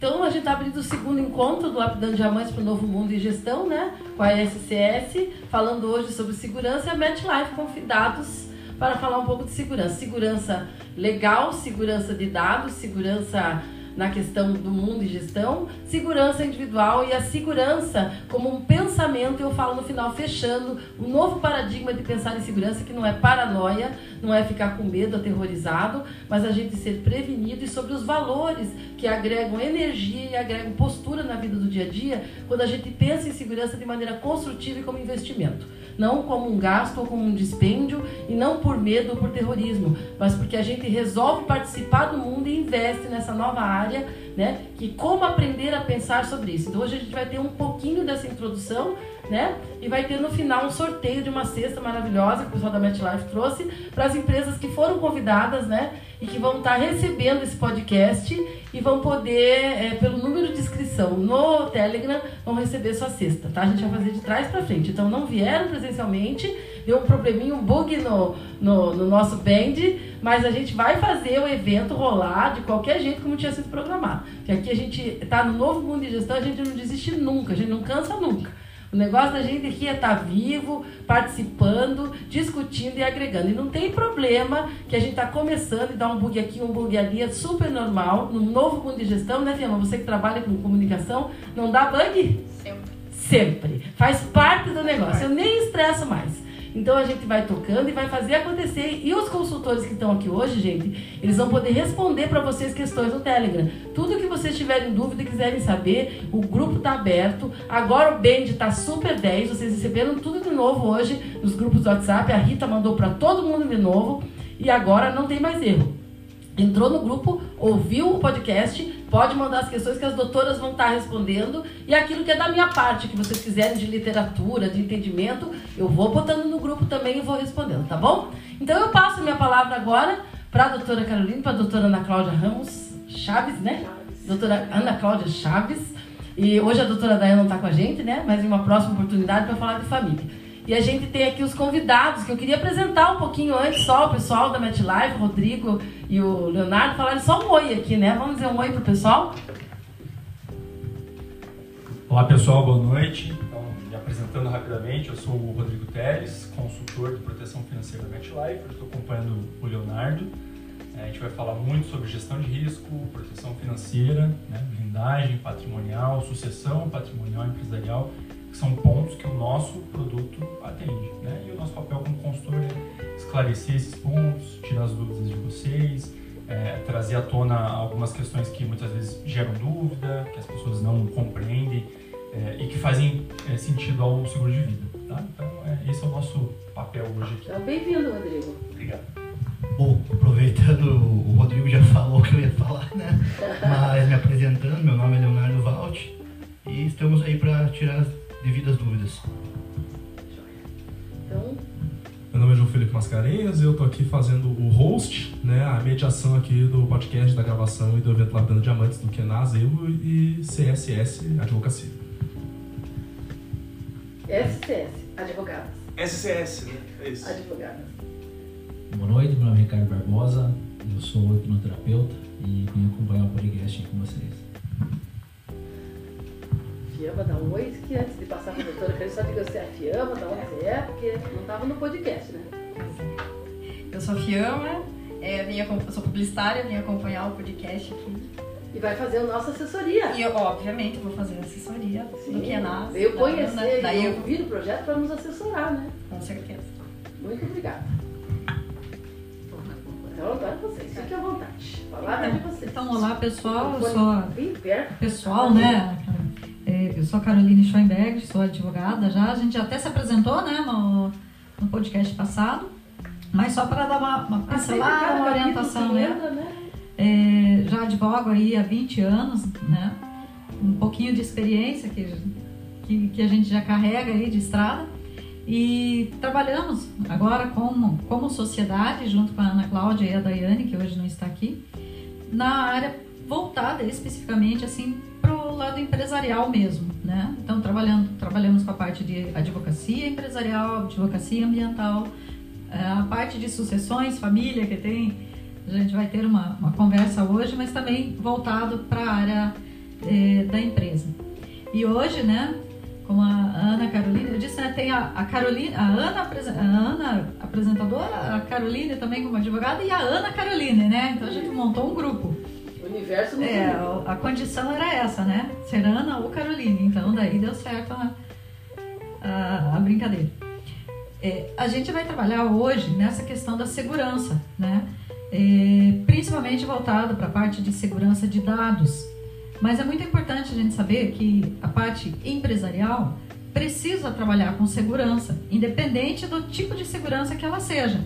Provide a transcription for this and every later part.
Então a gente está abrindo o segundo encontro do Lapidando Diamantes para o Novo Mundo e Gestão, né? Com a SCS, falando hoje sobre segurança e a MetLife convidados para falar um pouco de segurança. Segurança legal, segurança de dados, segurança na questão do mundo e gestão, segurança individual e a segurança como um pensamento, eu falo no final, fechando um novo paradigma de pensar em segurança, que não é paranoia, não é ficar com medo, aterrorizado, mas a gente ser prevenido e sobre os valores que agregam energia e agregam postura na vida do dia a dia, quando a gente pensa em segurança de maneira construtiva e como investimento não como um gasto ou como um dispêndio, e não por medo ou por terrorismo, mas porque a gente resolve participar do mundo e investe nessa nova área, né? E como aprender a pensar sobre isso. Então hoje a gente vai ter um pouquinho dessa introdução, né? E vai ter no final um sorteio de uma cesta maravilhosa que o pessoal da MetLife trouxe para as empresas que foram convidadas, né? E que vão estar recebendo esse podcast e vão poder, é, pelo número de inscrição no Telegram, vão receber sua cesta, tá? A gente vai fazer de trás para frente. Então não vieram presencialmente, deu um probleminha, um bug no, no, no, nosso band, mas a gente vai fazer o evento rolar de qualquer jeito como tinha sido programado. Porque aqui a gente está no novo mundo de gestão, a gente não desiste nunca, a gente não cansa nunca. O negócio da gente aqui é estar tá vivo, participando, discutindo e agregando. E não tem problema que a gente está começando e dá um bug aqui, um bug ali, é super normal. No novo mundo de gestão, né, Fiamma? Você que trabalha com comunicação, não dá bug? Sempre. Sempre. Faz parte do negócio. Eu nem estresso mais. Então a gente vai tocando e vai fazer acontecer. E os consultores que estão aqui hoje, gente, eles vão poder responder para vocês questões no Telegram. Tudo que vocês tiverem dúvida e quiserem saber, o grupo está aberto. Agora o Band está super 10. Vocês receberam tudo de novo hoje nos grupos do WhatsApp. A Rita mandou para todo mundo de novo. E agora não tem mais erro. Entrou no grupo, ouviu o podcast, pode mandar as questões que as doutoras vão estar respondendo. E aquilo que é da minha parte, que vocês quiserem de literatura, de entendimento, eu vou botando no grupo também e vou respondendo, tá bom? Então eu passo a minha palavra agora para a doutora Carolina, para a doutora Ana Cláudia Ramos Chaves, né? Chaves. Doutora Ana Cláudia Chaves. E hoje a doutora Dayana não está com a gente, né? Mas em uma próxima oportunidade para falar de família. E a gente tem aqui os convidados, que eu queria apresentar um pouquinho antes só o pessoal da MetLife, o Rodrigo e o Leonardo, falarem só um oi aqui, né? Vamos dizer um oi pro pessoal? Olá pessoal, boa noite. Então, me apresentando rapidamente, eu sou o Rodrigo Teles, consultor de proteção financeira da MetLife. Estou acompanhando o Leonardo. É, a gente vai falar muito sobre gestão de risco, proteção financeira, né, blindagem patrimonial, sucessão patrimonial empresarial que são pontos que o nosso produto atende. Né? E o nosso papel como consultor é esclarecer esses pontos, tirar as dúvidas de vocês, é, trazer à tona algumas questões que muitas vezes geram dúvida, que as pessoas não compreendem é, e que fazem é, sentido ao seguro de vida. Tá? Então, é, esse é o nosso papel hoje aqui. Então, bem-vindo, Rodrigo. Obrigado. Bom, aproveitando, o Rodrigo já falou o que eu ia falar, né? Mas me apresentando, meu nome é Leonardo Valt e estamos aí para tirar devidas dúvidas. Então... Meu nome é João Felipe Mascarenhas e eu tô aqui fazendo o host, né, a mediação aqui do podcast, da gravação e do evento Lapidando Diamantes do Kenas Evo e CSS Advocacia. SCS, Advogadas. SCS, né? É isso. Advogadas. Boa noite, meu nome é Ricardo Barbosa, eu sou hipnoterapeuta e vim acompanhar o podcast com vocês. Fiamma, um oi, que antes de passar para a doutora, quero só dizer você é a Fiamma, da onde você é, porque não estava no podcast, né? Eu sou a Fiamma, é, vim, eu sou publicitária, vim acompanhar o podcast aqui. E vai fazer a nossa assessoria. E eu, obviamente, vou fazer a assessoria Sim. do que é. Eu conhecer, né? daí eu vi o projeto para nos assessorar, né? Com certeza. Muito obrigada. Então agora vocês, fiquem à vontade. Falar então, de vocês. Então, olá pessoal, eu sou pessoal, né? Eu sou a Caroline Schoenberg, sou advogada já. A gente até se apresentou né, no, no podcast passado, mas só para dar uma, uma pincelada, uma orientação. Né? né? É, já advogo aí há 20 anos, né? um pouquinho de experiência que, que, que, a gente já carrega aí de estrada. E trabalhamos agora como, como sociedade, junto com a Ana Cláudia e a Daiane, que hoje não está aqui, na área voltada especificamente assim para o lado empresarial mesmo, né? Então trabalhando, trabalhamos com a parte de advocacia empresarial, advocacia ambiental, é, a parte de sucessões, família que tem, a gente vai ter uma, uma conversa hoje, mas também voltado para a área é, da empresa. E hoje, né, como a Ana Carolina, eu disse, né, tem a, a Carolina, a Ana, a Ana apresentadora, a Caroline também como advogada e a Ana Caroline, né? Então a gente montou um grupo. Universo É, a, a condição era essa, né? Ser Ana ou Caroline. Então daí deu certo a, a, a brincadeira. É, a gente vai trabalhar hoje nessa questão da segurança, né? É, principalmente voltado para a parte de segurança de dados. Mas é muito importante a gente saber que a parte empresarial precisa trabalhar com segurança, independente do tipo de segurança que ela seja.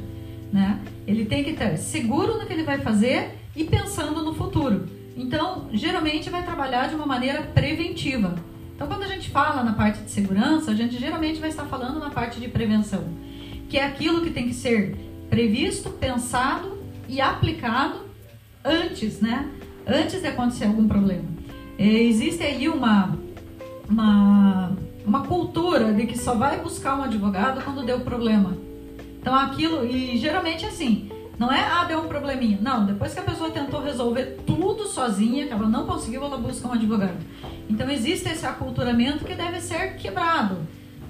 Né? Ele tem que estar seguro no que ele vai fazer e pensando no futuro. Então, geralmente vai trabalhar de uma maneira preventiva. Então, quando a gente fala na parte de segurança, a gente geralmente vai estar falando na parte de prevenção, que é aquilo que tem que ser previsto, pensado e aplicado antes, né? Antes de acontecer algum problema. É, existe aí uma, uma, uma cultura de que só vai buscar um advogado quando deu problema. Então aquilo, e geralmente é assim, não é, ah, deu um probleminha. Não, depois que a pessoa tentou resolver tudo sozinha, que ela não conseguiu, ela busca um advogado. Então existe esse aculturamento que deve ser quebrado,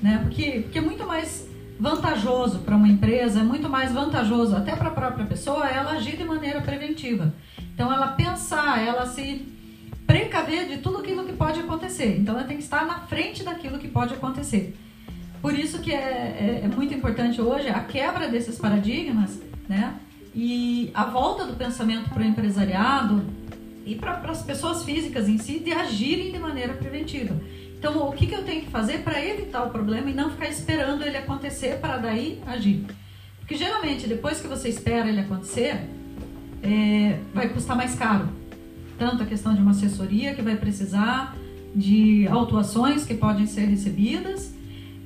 né? Porque, porque é muito mais vantajoso para uma empresa, é muito mais vantajoso até para a própria pessoa ela agir de maneira preventiva. Então ela pensar, ela se precaver de tudo aquilo que pode acontecer. Então ela tem que estar na frente daquilo que pode acontecer. Por isso que é, é, é muito importante hoje a quebra desses paradigmas, né? E a volta do pensamento para o empresariado e para as pessoas físicas em si de agirem de maneira preventiva. Então, o que, que eu tenho que fazer para evitar o problema e não ficar esperando ele acontecer para daí agir? Porque geralmente, depois que você espera ele acontecer, é, vai custar mais caro. Tanto a questão de uma assessoria que vai precisar, de autuações que podem ser recebidas,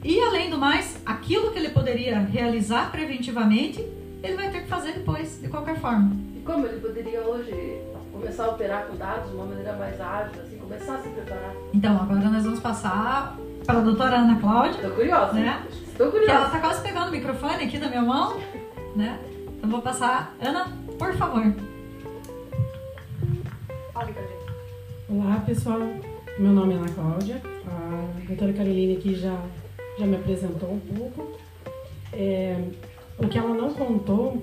e além do mais, aquilo que ele poderia realizar preventivamente, ele vai ter que fazer depois, de qualquer forma. E como ele poderia hoje começar a operar com dados de uma maneira mais ágil, assim, começar a se preparar? Então, agora nós vamos passar para a doutora Ana Cláudia. Estou curiosa. Né? Estou Que ela curiosa. está quase pegando o microfone aqui na minha mão, né? Então vou passar. Ana, por favor. Olá pessoal, meu nome é Ana Cláudia, a doutora Caroline aqui já, já me apresentou um pouco. É, o que ela não contou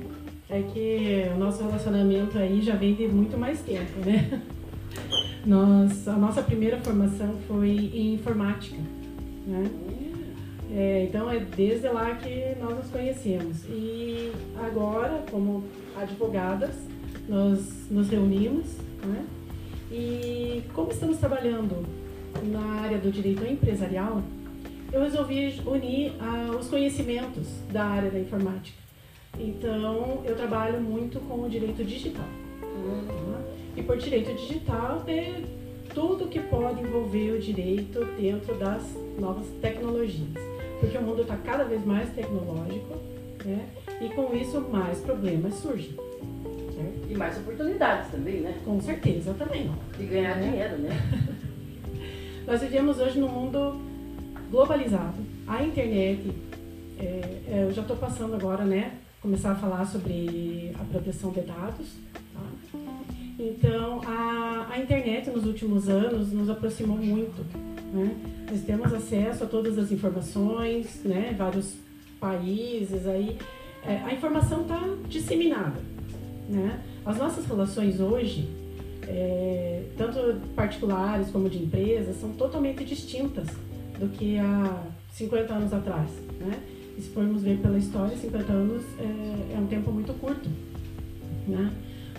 é que o nosso relacionamento aí já vem de muito mais tempo, né? Nós, a nossa primeira formação foi em informática, né? É, então é desde lá que nós nos conhecemos. E agora, como advogadas, nós nos reunimos, né? E como estamos trabalhando na área do direito empresarial, eu resolvi unir ah, os conhecimentos da área da informática. Então, eu trabalho muito com o direito digital. tá? E por direito digital é tudo que pode envolver o direito dentro das novas tecnologias. Porque o mundo está cada vez mais tecnológico, né? E com isso mais problemas surgem. certo? E mais oportunidades também, né? Com certeza também. De ganhar É. dinheiro, né? Nós vivemos hoje num mundo globalizado. A internet, é, é, eu já estou passando agora, né? Começar a falar sobre a proteção de dados. tá? Então, a, a internet nos últimos anos nos aproximou muito. Né? Nós temos acesso a todas as informações, né? Vários países aí. É, a informação está disseminada. Né? As nossas relações hoje, é, tanto particulares como de empresas, são totalmente distintas do que há 50 anos atrás. Né? E se formos ver pela história, 50 anos é, é um tempo muito curto. Né?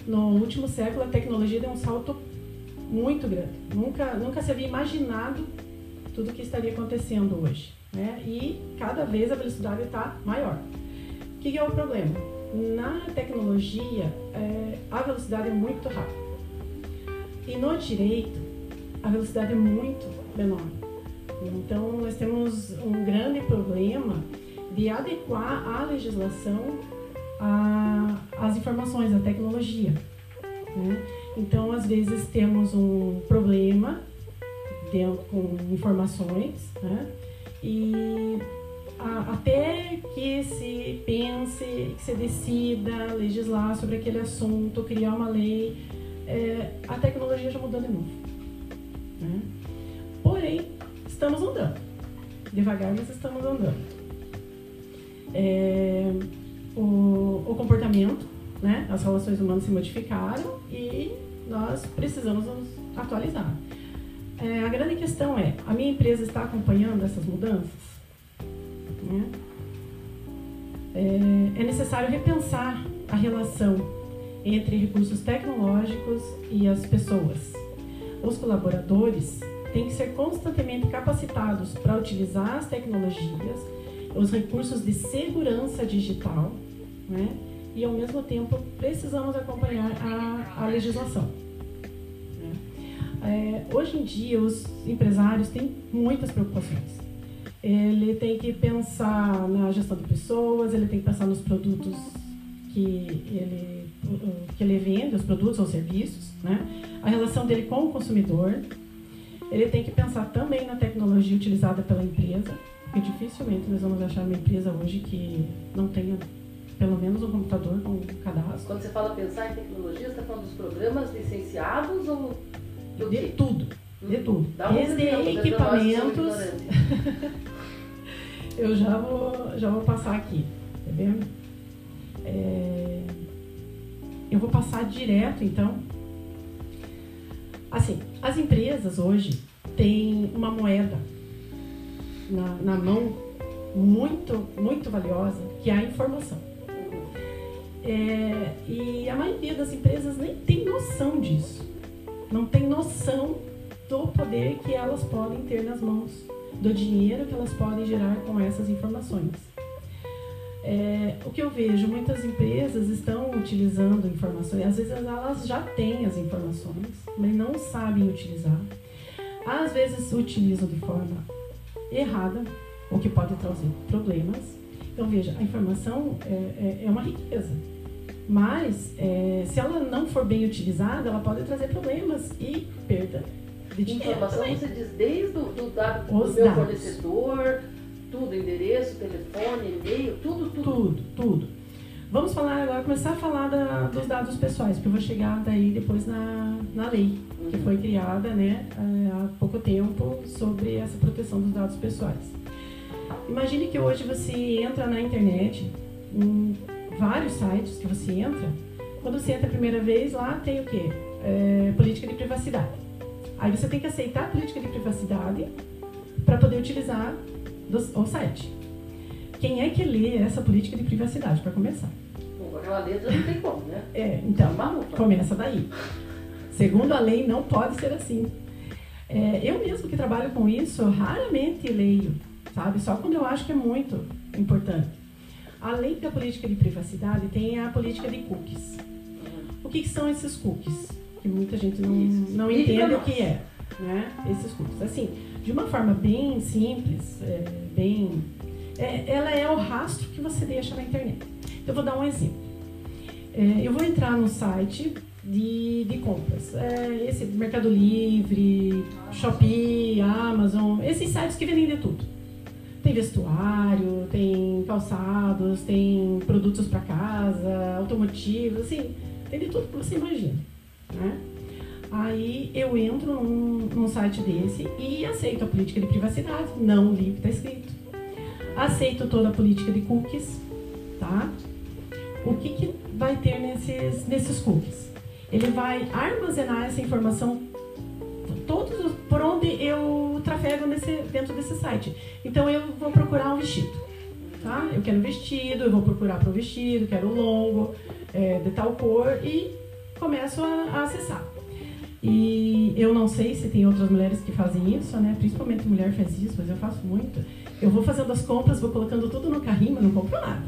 No último século, a tecnologia deu um salto muito grande. Nunca, nunca se havia imaginado tudo o que estaria acontecendo hoje. Né? E cada vez a velocidade está maior. O que, que é o problema? Na tecnologia, é, a velocidade é muito rápida. E no direito, a velocidade é muito menor. Então, nós temos um grande problema de adequar a legislação às informações, à tecnologia. né? Então, às vezes, temos um problema dentro, com informações, né? e a- até que se pense, que se decida legislar sobre aquele assunto, criar uma lei, é, a tecnologia já mudou de novo. Né? Porém, estamos andando. Devagar, mas estamos andando. É, o, o comportamento, né? as relações humanas se modificaram e nós precisamos nos atualizar. É, a grande questão é, a minha empresa está acompanhando essas mudanças? Né? É, é necessário repensar a relação entre recursos tecnológicos e as pessoas. Os colaboradores têm que ser constantemente capacitados para utilizar as tecnologias, os recursos de segurança digital, né? e ao mesmo tempo precisamos acompanhar a, a legislação. Né? É, hoje em dia, os empresários têm muitas preocupações. Ele tem que pensar na gestão de pessoas, ele tem que pensar nos produtos que ele, que ele vende, os produtos ou serviços, né? a relação dele com o consumidor. Ele tem que pensar também na tecnologia utilizada pela empresa, porque dificilmente nós vamos achar uma empresa hoje que não tenha pelo menos um computador com cadastro. Quando você fala pensar em tecnologia, você está falando dos programas licenciados ou do de quê? tudo, de Hum. tudo. Dá um Desde exemplo, equipamentos. Eu já vou, já vou passar aqui, tá vendo? É, eu vou passar direto, então. Assim, as empresas hoje têm uma moeda na, na mão muito, muito valiosa, que é a informação. É, e a maioria das empresas nem tem noção disso. Não tem noção do poder que elas podem ter nas mãos, do dinheiro que elas podem gerar com essas informações. É, o que eu vejo, muitas empresas estão utilizando informações, às vezes elas já têm as informações, mas não sabem utilizar. Às vezes utilizam de forma errada, o que pode trazer problemas. Então, veja, a informação é, é, é uma riqueza, mas é, se ela não for bem utilizada, ela pode trazer problemas e perda de dinheiro. Informação também. você diz desde o do do Os meu dados. fornecedor, tudo, endereço, telefone, e-mail, tudo, tudo. Tudo, tudo. Vamos falar agora, começar a falar da- dos dados pessoais, porque eu vou chegar daí depois na, na lei, que foi criada né, eh, há pouco tempo sobre essa proteção dos dados pessoais. Imagine que hoje você entra na internet, em vários sites que você entra, quando você entra a primeira vez, lá tem o quê? Eh, política de privacidade. Aí você tem que aceitar a política de privacidade para poder utilizar dos- o site. Quem é que lê essa política de privacidade, para começar? Bom, com aquela letra não tem como, né? É, então, Maluca. começa daí. Segundo a lei, não pode ser assim. É, eu mesmo que trabalho com isso, raramente leio, sabe? Só quando eu acho que é muito importante. Além da política de privacidade, tem a política de cookies. O que, que são esses cookies? Que muita gente não, não entende o que é, né? Esses cookies. Assim, de uma forma bem simples, é, bem... é, ela é o rastro que você deixa na internet. Eu vou dar um exemplo. É, eu vou entrar no site de, de compras. É, esse Mercado Livre, Shopee, Amazon, esses sites que vendem de tudo. Tem vestuário, tem calçados, tem produtos para casa, automotivos, assim, tem de tudo que você imagina. Né? Aí eu entro num, num site desse e aceito a política de privacidade, não li o que está escrito. Aceito toda a política de cookies, tá? O que, que vai ter nesses, nesses cookies? Ele vai armazenar essa informação todos os- por onde eu trafego nesse, dentro desse site. Então eu vou procurar um vestido, tá? Eu quero um vestido, eu vou procurar para o vestido, quero longo, é, de tal cor e começo a, a acessar. E eu não sei se tem outras mulheres que fazem isso, né? Principalmente mulher faz isso, mas eu faço muito. Eu vou fazendo as compras, vou colocando tudo no carrinho, mas não compro nada,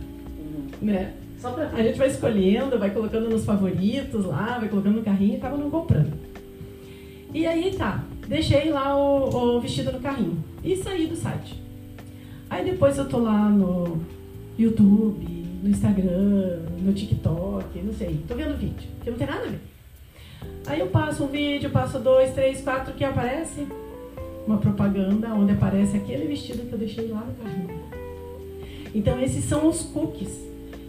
né? Só pra A gente vai escolhendo, vai colocando nos favoritos lá, vai colocando no carrinho e acaba não comprando. E aí tá, deixei lá o, o vestido no carrinho e saí do site. Aí depois eu tô lá no YouTube, no Instagram, no TikTok, não sei, tô vendo vídeo, que não tem nada a ver. Aí eu passo um vídeo, passo dois, três, quatro, que aparece uma propaganda onde aparece aquele vestido que eu deixei lá no carrinho. Então esses são os cookies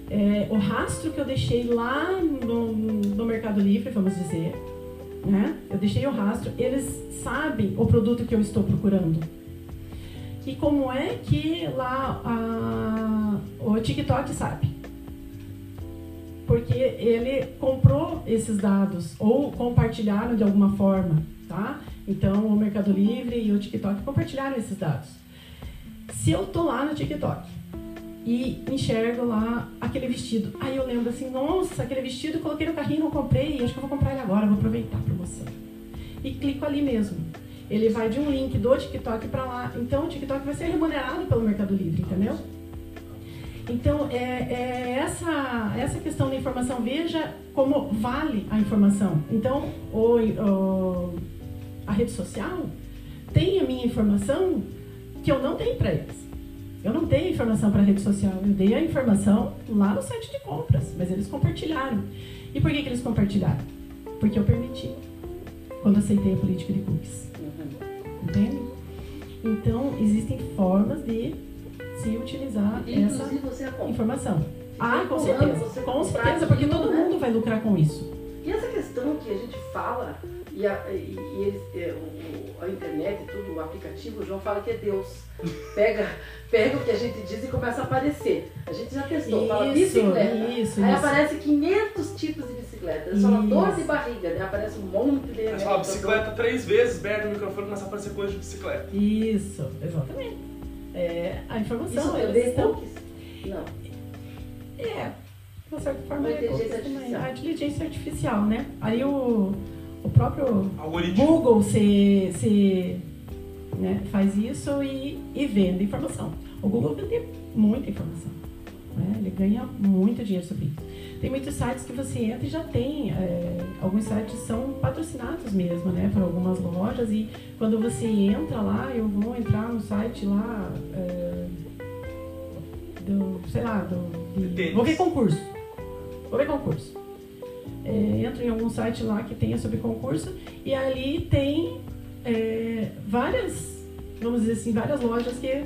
é, o rastro que eu deixei lá no, no Mercado Livre, vamos dizer, né? Eu deixei o rastro, eles sabem o produto que eu estou procurando. E como é que lá a, o TikTok sabe? Porque ele comprou esses dados ou compartilharam de alguma forma, tá? Então o Mercado Livre e o TikTok compartilharam esses dados. Se eu tô lá no TikTok e enxergo lá aquele vestido, aí eu lembro assim, nossa, aquele vestido coloquei no carrinho, não comprei, acho que eu vou comprar ele agora, vou aproveitar a promoção. E clico ali mesmo. Ele vai de um link do TikTok para lá. Então o TikTok vai ser remunerado pelo Mercado Livre, entendeu? Então, é, é, essa, essa questão da informação, veja como vale a informação. Então, o, o, a rede social tem a minha informação que eu não dei para eles. Eu não dei informação para a rede social, eu dei a informação lá no site de compras, mas eles compartilharam. E por que, que eles compartilharam? Porque eu permiti, quando aceitei a política de cookies. Entende? Então, existem formas de se utilizar Inclusive, essa é informação. Ah, com certeza. Com certeza, porque todo né? mundo vai lucrar com isso. E essa questão que a gente fala, e a, e, e é, o, a internet, tudo, o aplicativo, o João fala que é Deus. Pega, pega o que a gente diz e começa a aparecer. A gente já testou, isso, fala bicicleta. Isso, aí isso. aparece 500 tipos de bicicleta. Eles falam dor de barriga, né? Aparece um monte de. Mas fala bicicleta três vezes, perto do microfone começa a aparecer coisa de bicicleta. Isso, exatamente é, a informação. Isso eles estão... Não. É, de uma certa forma, a inteligência, artificial. a inteligência artificial, né? Aí o, o próprio Algoritmo. Google se, se né, faz isso e, e vende informação. O Google vende muita informação. Né? Ele ganha muito dinheiro sobre isso. Tem muitos sites que você entra e já tem, é, alguns sites são patrocinados mesmo, né, por algumas lojas e quando você entra lá, eu vou entrar no site lá, é, do, sei lá, do, de, vou ver concurso, vou ver concurso. É, entro em algum site lá que tenha sobre concurso e ali tem é, várias, vamos dizer assim, várias lojas que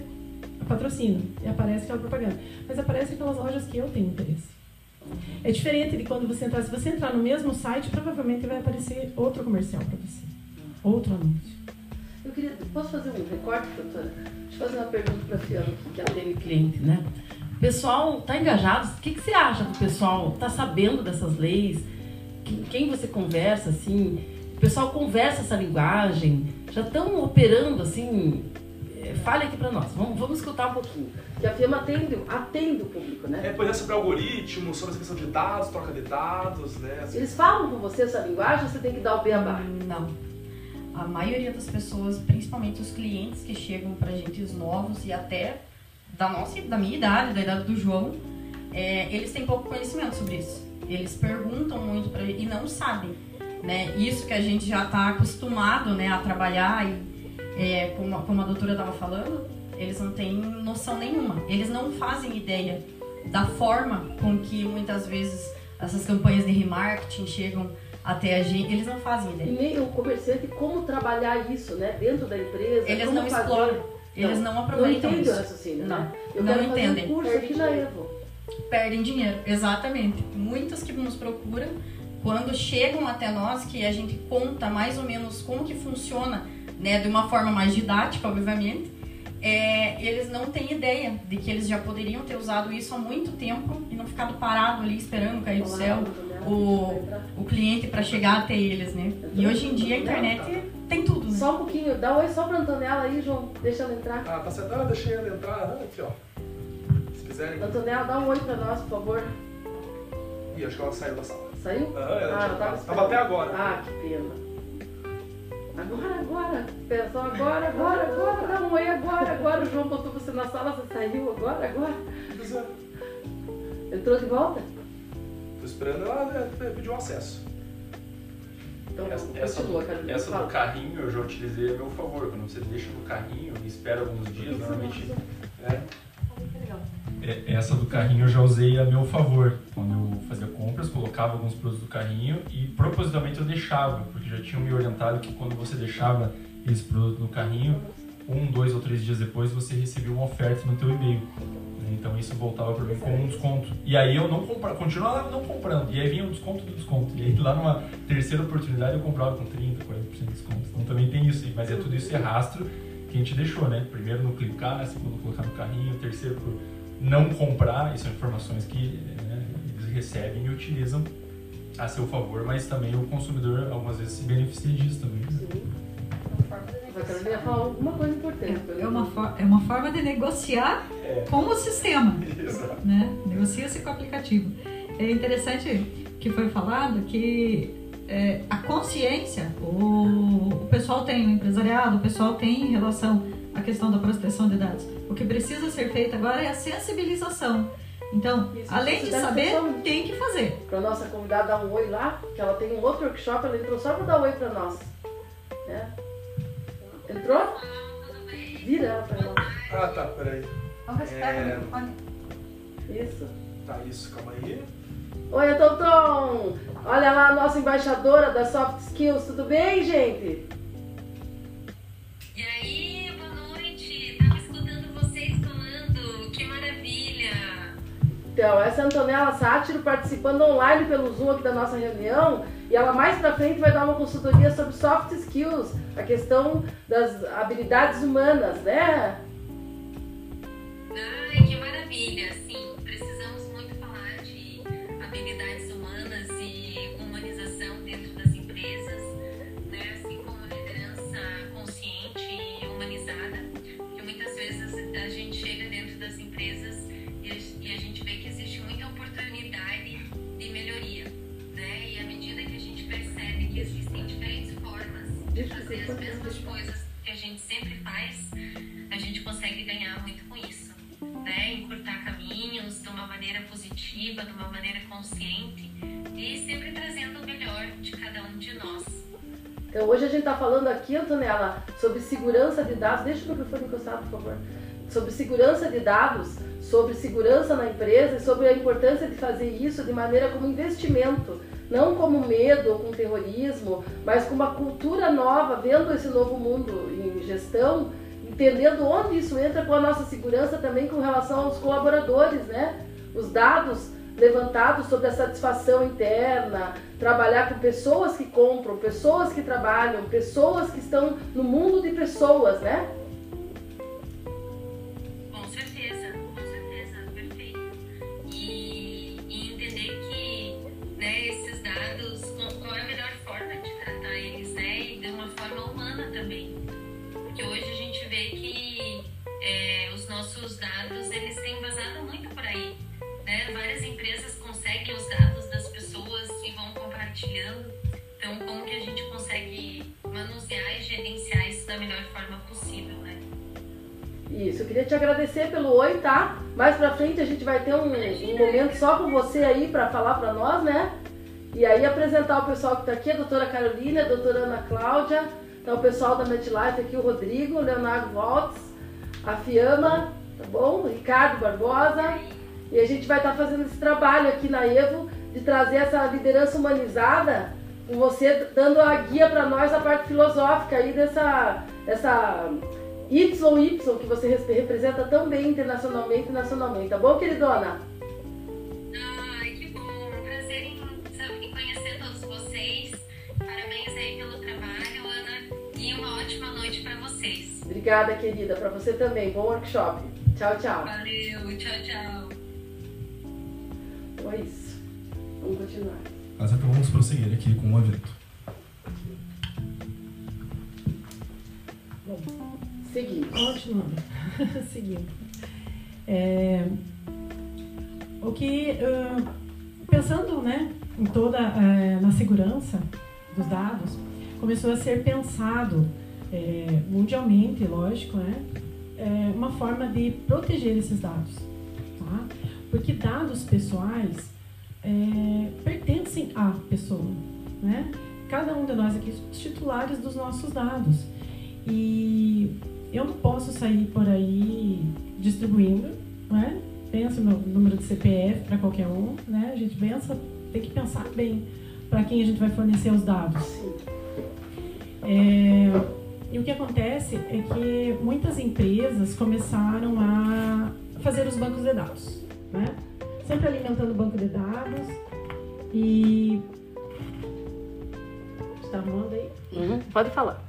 patrocinam e aparece aquela propaganda. Mas aparece aquelas lojas que eu tenho interesse. É diferente de quando você entrar. Se você entrar no mesmo site, provavelmente vai aparecer outro comercial para você. Outro anúncio. Eu queria. Posso fazer um recorte, doutora? Deixa eu fazer uma pergunta para a Fiona, que atende cliente, né? O pessoal está engajado? O que, que você acha do pessoal? Está sabendo dessas leis? Quem você conversa, assim? O pessoal conversa essa linguagem? Já estão operando, assim, fale aqui para nós. Vamos, vamos escutar um pouquinho. Que a firma atende, atende o público, né? É, por exemplo, sobre algoritmo, sobre a questão de dados, troca de dados, né? Assim. Eles falam com você essa linguagem ou você tem que dar o beabá? Não. A maioria das pessoas, principalmente os clientes que chegam para gente novos e até da nossa, da minha idade, da idade do João, é, eles têm pouco conhecimento sobre isso. Eles perguntam muito para e não sabem, né? Isso que a gente já está acostumado, né, a trabalhar e é, como, como a doutora estava falando, eles não têm noção nenhuma. Eles não fazem ideia da forma com que muitas vezes essas campanhas de remarketing chegam até a gente. Eles não fazem ideia. E nem o comerciante como trabalhar isso, né, dentro da empresa. Eles não fazer... exploram. Eles não, não aproveitam não isso. Raciocínio, não. né? Eu não entendem. Um curso aqui na Evo. Perdem dinheiro, exatamente. Muitos que nos procuram, quando chegam até nós, que a gente conta mais ou menos como que funciona né, de uma forma mais didática, obviamente, é, eles não têm ideia de que eles já poderiam ter usado isso há muito tempo e não ficado parado ali esperando cair do céu o, o cliente para chegar até eles, né? E hoje em dia a internet tem tudo. Né? Só um pouquinho, dá um oi só pra Antonella aí, João, deixa ela entrar. Ah, tá certo, ah, deixa ela entrar, aqui ó. Se quiserem. Antonella, dá um oi pra nós, por favor. Ih, acho que ela saiu da sala. Saiu? Ah, ela ah, já tava, tava até agora. Ah, que pena. Agora, agora. Pessoal, agora, agora, agora. Dá um oi agora, agora. O João botou você na sala, você saiu agora, agora. Entrou de volta? Tô esperando ela né, pedir um acesso. Então, essa, essa, do, essa do carrinho eu já utilizei a meu favor. Quando você deixa no carrinho e espera alguns dias, normalmente. É, é, essa do carrinho eu já usei a meu favor. Quando eu fazia compras, colocava alguns produtos do carrinho e propositalmente eu deixava, porque já tinham me orientado que quando você deixava esse produto no carrinho, um, dois ou três dias depois você recebia uma oferta no teu e-mail. Então isso voltava para mim como um desconto. E aí eu não comprava, continuava não comprando. E aí vinha o desconto do desconto. E aí lá numa terceira oportunidade eu comprava com 30%, 40% de desconto. Então também tem isso. Mas é tudo isso é rastro que a gente deixou, né? Primeiro no clicar, segundo colocar no carrinho, terceiro por não comprar. Isso são informações que né, eles recebem e utilizam a seu favor, mas também o consumidor algumas vezes se beneficia disso também. Né? Sim. A Carolina ia falar alguma coisa importante. É uma, for- é uma forma de negociar É. com o sistema. Exato. né? Negocia-se com o aplicativo. É interessante que foi falado que é, a consciência o, o pessoal tem, o empresariado, o pessoal tem em relação questão da proteção de dados. O que precisa ser feito agora é a sensibilização. Então, Isso, além de saber, tem que fazer. Pra nossa convidada dar um oi lá, que ela tem um outro workshop, ela entrou só pra dar um oi pra nós. Né? Entrou? Vira ela pra nós. Ah, tá, peraí. Vamos microfone. Isso. Tá, isso, calma aí. Oi, Tonton! Olha lá a nossa embaixadora da Soft Skills, tudo bem, gente? Então, essa é a Antonella Sátiro participando online pelo Zoom aqui da nossa reunião e ela mais pra frente vai dar uma consultoria sobre soft skills, a questão das habilidades humanas, né? Ai, que maravilha. Sim, precisamos muito falar de habilidades fazer as mesmas coisas que a gente sempre faz, a gente consegue ganhar muito com isso, né? Encurtar caminhos de uma maneira positiva, de uma maneira consciente e sempre trazendo o melhor de cada um de nós. Então, hoje a gente está falando aqui, Antonella, sobre segurança de dados. Deixa o microfone encostado, por favor. Sobre segurança de dados, sobre segurança na empresa e sobre a importância de fazer isso de maneira como investimento. Não como medo ou com terrorismo, mas com uma cultura nova, vendo esse novo mundo em gestão, entendendo onde isso entra com a nossa segurança também com relação aos colaboradores, né? Os dados levantados sobre a satisfação interna, trabalhar com pessoas que compram, pessoas que trabalham, pessoas que estão no mundo de pessoas, né? Queria te agradecer pelo oi, tá? Mais pra frente a gente vai ter um, um momento só com você aí pra falar pra nós, né? E aí apresentar o pessoal que tá aqui, a doutora Carolina, a doutora Ana Cláudia, tá o pessoal da MetLife aqui, o Rodrigo, o Leonardo Waltz, a Fiamma, tá bom? Ricardo Barbosa. E a gente vai estar fazendo esse trabalho aqui na Evo de trazer essa liderança humanizada com você dando a guia para nós a parte filosófica aí dessa, dessa YY que você re- representa tão bem internacionalmente e nacionalmente, tá bom, queridona? Ai, que bom. Um prazer em, em conhecer todos vocês. Parabéns aí pelo trabalho, Ana. E uma ótima noite para vocês. Obrigada, querida, para você também. Bom workshop. Tchau, tchau. Valeu, tchau, tchau. Então é isso. Vamos continuar. Mas então vamos prosseguir aqui com o evento. Bom, Seguimos. continuando. Seguindo. É, o que, ah, pensando né, em toda eh, na segurança dos dados, começou a ser pensado eh, mundialmente, lógico, né, eh, uma forma de proteger esses dados, tá? Porque dados pessoais pertencem à pessoa, né? Cada um de nós aqui somos titulares dos nossos dados e eu não posso sair por aí distribuindo, né? Pensa no número de CPF para qualquer um, né? A gente pensa, tem que pensar bem para quem a gente vai fornecer os dados. É, e o que acontece é que muitas empresas começaram a fazer os bancos de dados, né? Sempre alimentando o banco de dados e está arrumando aí? Uhum, pode falar.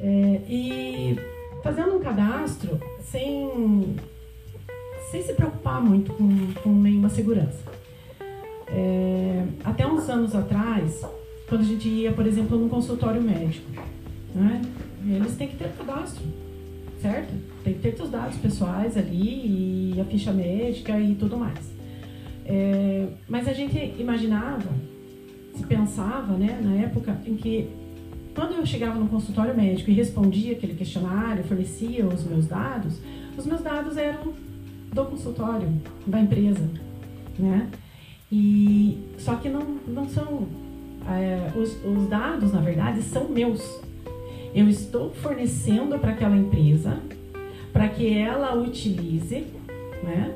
É, e fazendo um cadastro sem, sem se preocupar muito com, com nenhuma segurança. É, até uns anos atrás, quando a gente ia, por exemplo, num consultório médico, né, eles têm que ter cadastro, certo? Tem que ter seus dados pessoais ali e a ficha médica e tudo mais. É, mas a gente imaginava, se pensava, né, na época em que quando eu chegava no consultório médico e respondia aquele questionário, fornecia os meus dados, os meus dados eram do consultório, da empresa, né? E só que não, não são é, os, os dados, na verdade, são meus. Eu estou fornecendo para aquela empresa para que ela utilize, né?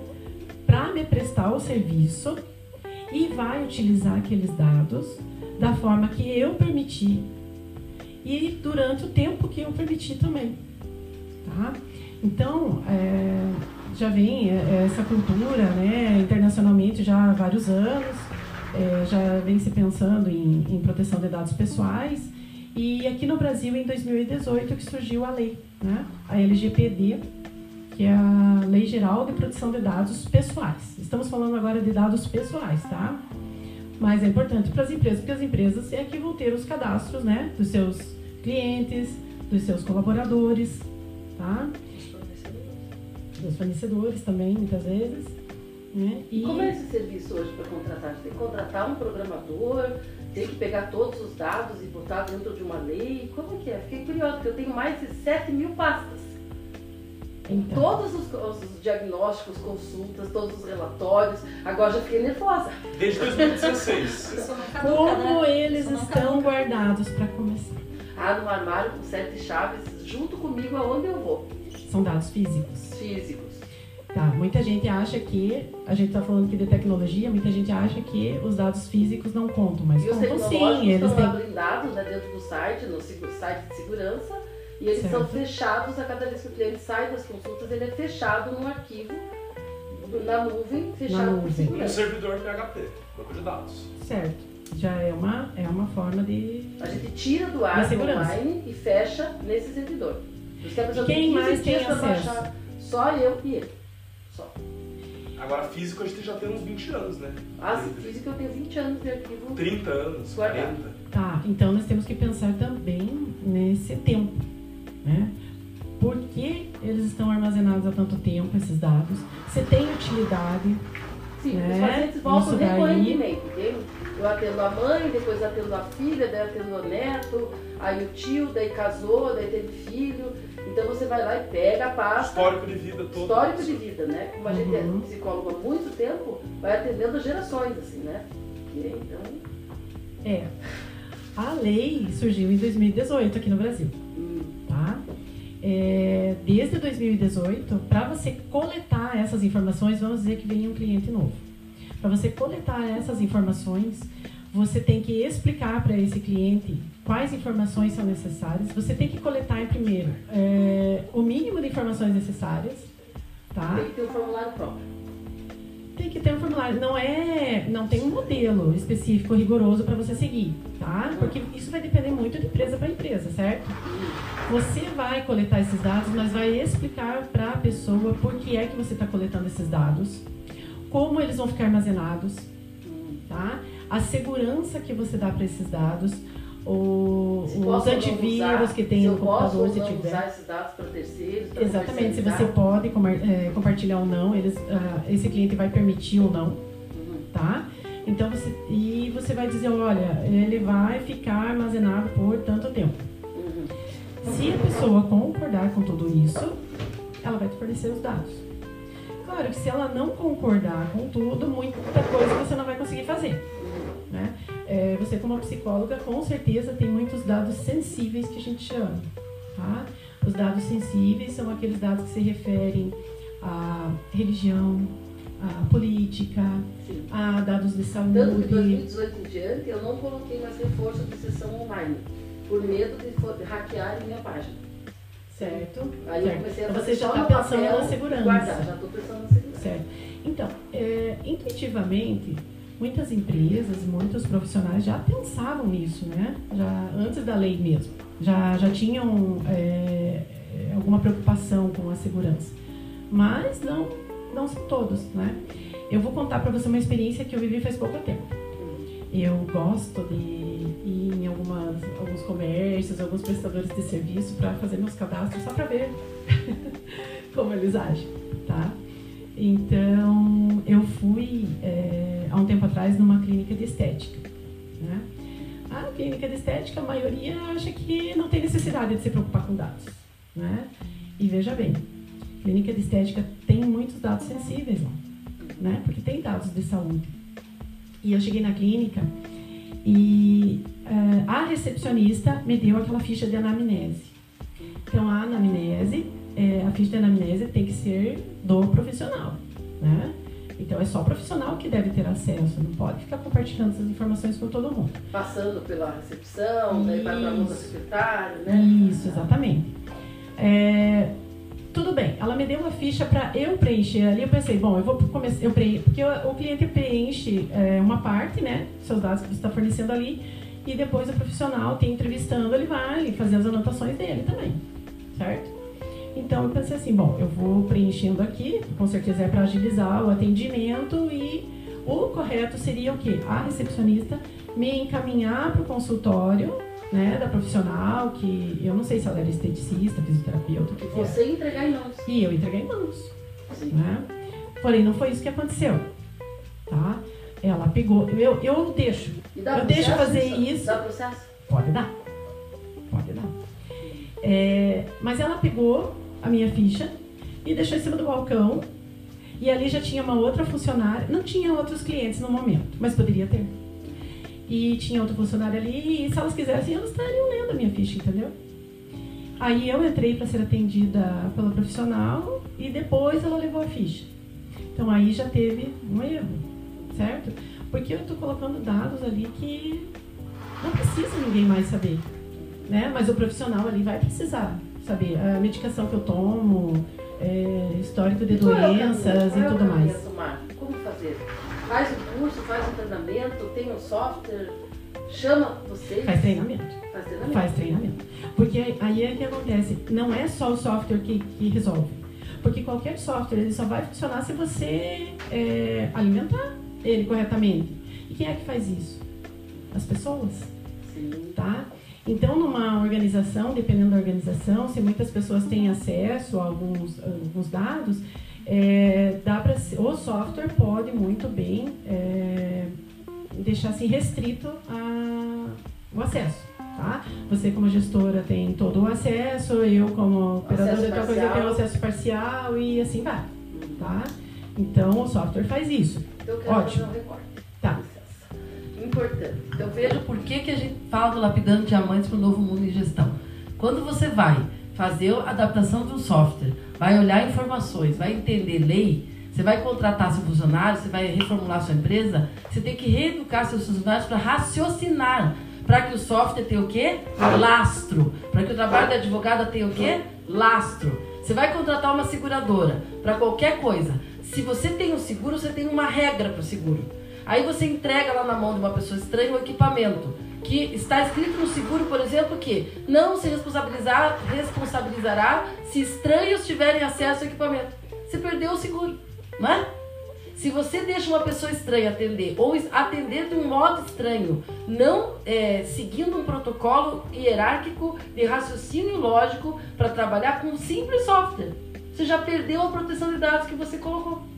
Para me prestar o serviço e vai utilizar aqueles dados da forma que eu permitir e durante o tempo que eu permitir também, tá? Então, é, já vem é, essa cultura, né, internacionalmente já há vários anos, é, já vem se pensando em, em, proteção de dados pessoais e aqui no Brasil em 2018 que surgiu a lei, né, a LGPD, que é a Lei Geral de Proteção de Dados Pessoais. Estamos falando agora de dados pessoais, tá? Mas é importante para as empresas, porque as empresas é que vão ter os cadastros, né, dos seus clientes, dos seus colaboradores, tá? Dos fornecedores também, muitas vezes. Né? E... Como é esse serviço hoje para contratar? Você tem que contratar um programador, tem que pegar todos os dados e botar dentro de uma lei? Como que é? Fiquei curiosa, porque eu tenho mais de 7 mil pastas. Então. Todos os, os, diagnósticos, consultas, todos os relatórios. Agora já fiquei nervosa. Desde 2016. Como eles estão guardados para começar? Ah, no armário com sete chaves, junto comigo aonde eu vou. São dados físicos. Físicos. Tá, muita gente acha que, a gente está falando aqui de tecnologia, muita gente acha que os dados físicos não contam, mas e contam sim. Eles estão têm... blindados né, dentro do site, no site de segurança, e eles certo. são fechados a cada vez que o cliente sai das consultas, ele é fechado num arquivo na nuvem, fechado na nuvem. por segurança. Um servidor PHP, banco de dados. Certo já é uma, é uma forma de. A gente tira do ar online e fecha nesse servidor. Que Quem mais tem acesso? Só eu e ele. Só. Agora, físico a gente já tem uns 20 anos, né? Ah, sim, físico eu tenho 20 anos de arquivo. 30 anos, guardado. 40. Tá, então nós temos que pensar também nesse tempo, né? Por que eles estão armazenados há tanto tempo, esses dados? Se tem utilidade, Sim, né? os pacientes voltam recorrentemente, entende? Eu atendo a mãe, depois atendo a filha, daí atendo o neto, aí o tio, daí casou, daí teve filho. Então você vai lá e pega a pasta. Histórico de vida todo. Histórico de vida, né? Como a gente é uhum. psicólogo há muito tempo, vai atendendo gerações, assim, né? E, então. É. A lei surgiu em 2018 aqui no Brasil. Tá? É, desde 2018, para você coletar essas informações, vamos dizer que vem um cliente novo. Para você coletar essas informações, você tem que explicar para esse cliente quais informações são necessárias. Você tem que coletar primeiro é, o mínimo de informações necessárias, tá? Tem que ter um formulário próprio. Tem que ter um formulário. Não é, não tem um modelo específico rigoroso para você seguir, tá? Porque isso vai depender muito de empresa para empresa, certo? Você vai coletar esses dados, mas vai explicar para a pessoa por que é que você está coletando esses dados como eles vão ficar armazenados, tá? A segurança que você dá para esses dados, o, os antivírus usar, que tem no computador, se tiver. usar esses dados para terceiros. Pra Exatamente, se você pode é, compartilhar ou não, eles, uh, esse cliente vai permitir ou não, uhum. tá? Então você e você vai dizer, olha, ele vai ficar armazenado por tanto tempo. Uhum. Se a pessoa concordar com tudo isso, ela vai te fornecer os dados. Claro que se ela não concordar com tudo, muita coisa você não vai conseguir fazer. Né? É, você, como psicóloga, com certeza tem muitos dados sensíveis que a gente chama. Tá? Os dados sensíveis são aqueles dados que se referem à religião, à política, Sim. a dados de saúde. Tanto de 2018 em diante, eu não coloquei mais reforço de sessão online, por medo de hackear minha página. Certo. Aí eu certo. comecei a Então você já está pensando papel, na segurança. Guardar, já estou pensando na segurança. Certo. Então, é, intuitivamente, muitas empresas, muitos profissionais já pensavam nisso, né? Já antes da lei mesmo, já já tinham é, é, alguma preocupação com a segurança, mas não não são todos, né? Eu vou contar para você uma experiência que eu vivi faz pouco tempo. Eu gosto de ir em algumas, alguns comércios, alguns prestadores de serviço para fazer meus cadastros só para ver como eles agem, tá? Então, eu fui é, há um tempo atrás numa clínica de estética, né? A clínica de estética, a maioria acha que não tem necessidade de se preocupar com dados, né? E veja bem, clínica de estética tem muitos dados sensíveis né? Porque tem dados de saúde. E eu cheguei na clínica e eh, a recepcionista me deu aquela ficha de anamnese. Então, a anamnese, eh, a ficha de anamnese tem que ser do profissional, né? Então, é só o profissional que deve ter acesso, não pode ficar compartilhando essas informações com todo mundo. Passando pela recepção, daí vai para a mão da Isso. secretária, né? Isso, exatamente. É, tudo bem, ela me deu uma ficha para eu preencher ali. Eu pensei, bom, eu vou começar, eu preencho, porque o, o cliente preenche é, uma parte, né, seus dados que você está fornecendo ali, e depois o profissional tem entrevistando, ele vai fazer as anotações dele também, certo? Então eu pensei assim, bom, eu vou preenchendo aqui, com certeza é para agilizar o atendimento e o correto seria o quê? A recepcionista me encaminhar para o consultório né, da profissional, que eu não sei se ela era esteticista, fisioterapeuta, o que, era. Você entregar em mãos. E eu entreguei em mãos. Sim. Né? Porém, não foi isso que aconteceu. Tá? Ela pegou, eu, eu deixo. Eu deixo processo fazer nisso? isso. Dá processo? Pode dar. Pode dar. É, mas ela pegou a minha ficha e deixou em cima do balcão. E ali já tinha uma outra funcionária. Não tinha outros clientes no momento, mas poderia ter. E tinha outro funcionário ali. E se elas quisessem, elas estariam lendo a minha ficha, entendeu? Aí eu entrei para ser atendida pela profissional e depois ela levou a ficha. Então aí já teve um erro, certo? Porque eu estou colocando dados ali que não precisa ninguém mais saber, né? Mas o profissional ali vai precisar saber a medicação que eu tomo, é, histórico de é o doenças e é o tudo caminho mais. Como fazer? Faz o curso, faz o treinamento, tem um software, chama vocês. Faz treinamento. Faz treinamento. Faz treinamento. Porque aí é que acontece, não é só o software que, que resolve. Porque qualquer software ele só vai funcionar se você é, alimentar ele corretamente. E quem é que faz isso? As pessoas. Sim. Tá? Então, numa organização, dependendo da organização, se muitas pessoas têm acesso a alguns, alguns dados, é, dá pra, o software pode muito bem é, deixar assim restrito a, o acesso. Tá? Você como gestora tem todo o acesso, eu como operadora de tal coisa tenho acesso parcial e assim vai. Tá? Então o software faz isso. Então eu quero Ótimo. um. Importante. Então veja por que, que a gente fala do lapidando diamantes para o novo mundo em gestão. Quando você vai fazer a adaptação de um software, vai olhar informações, vai entender lei, você vai contratar seu funcionário, você vai reformular sua empresa, você tem que reeducar seus funcionários para raciocinar, para que o software tenha o quê? Lastro. Para que o trabalho da advogada tenha o quê? Lastro. Você vai contratar uma seguradora para qualquer coisa. Se você tem um seguro, você tem uma regra para o seguro. Aí você entrega lá na mão de uma pessoa estranha o equipamento que está escrito no seguro, por exemplo, que não se responsabilizar, responsabilizará se estranhos tiverem acesso ao equipamento. Você perdeu o seguro, não é? Se você deixa uma pessoa estranha atender ou atender de um modo estranho, não é, seguindo um protocolo hierárquico de raciocínio lógico para trabalhar com um simples software, você já perdeu a proteção de dados que você colocou.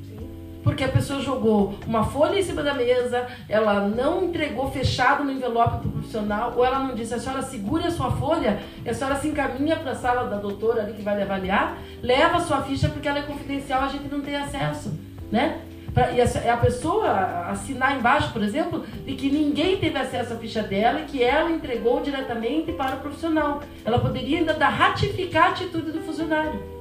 Porque a pessoa jogou uma folha em cima da mesa, ela não entregou fechado no envelope para o profissional, ou ela não disse, a senhora segura a sua folha, a senhora se encaminha para a sala da doutora ali que vai lhe avaliar, leva a sua ficha porque ela é confidencial, a gente não tem acesso, né? Pra, e a, a pessoa assinar embaixo, por exemplo, de que ninguém teve acesso à ficha dela e que ela entregou diretamente para o profissional. Ela poderia ainda ratificar a atitude do funcionário.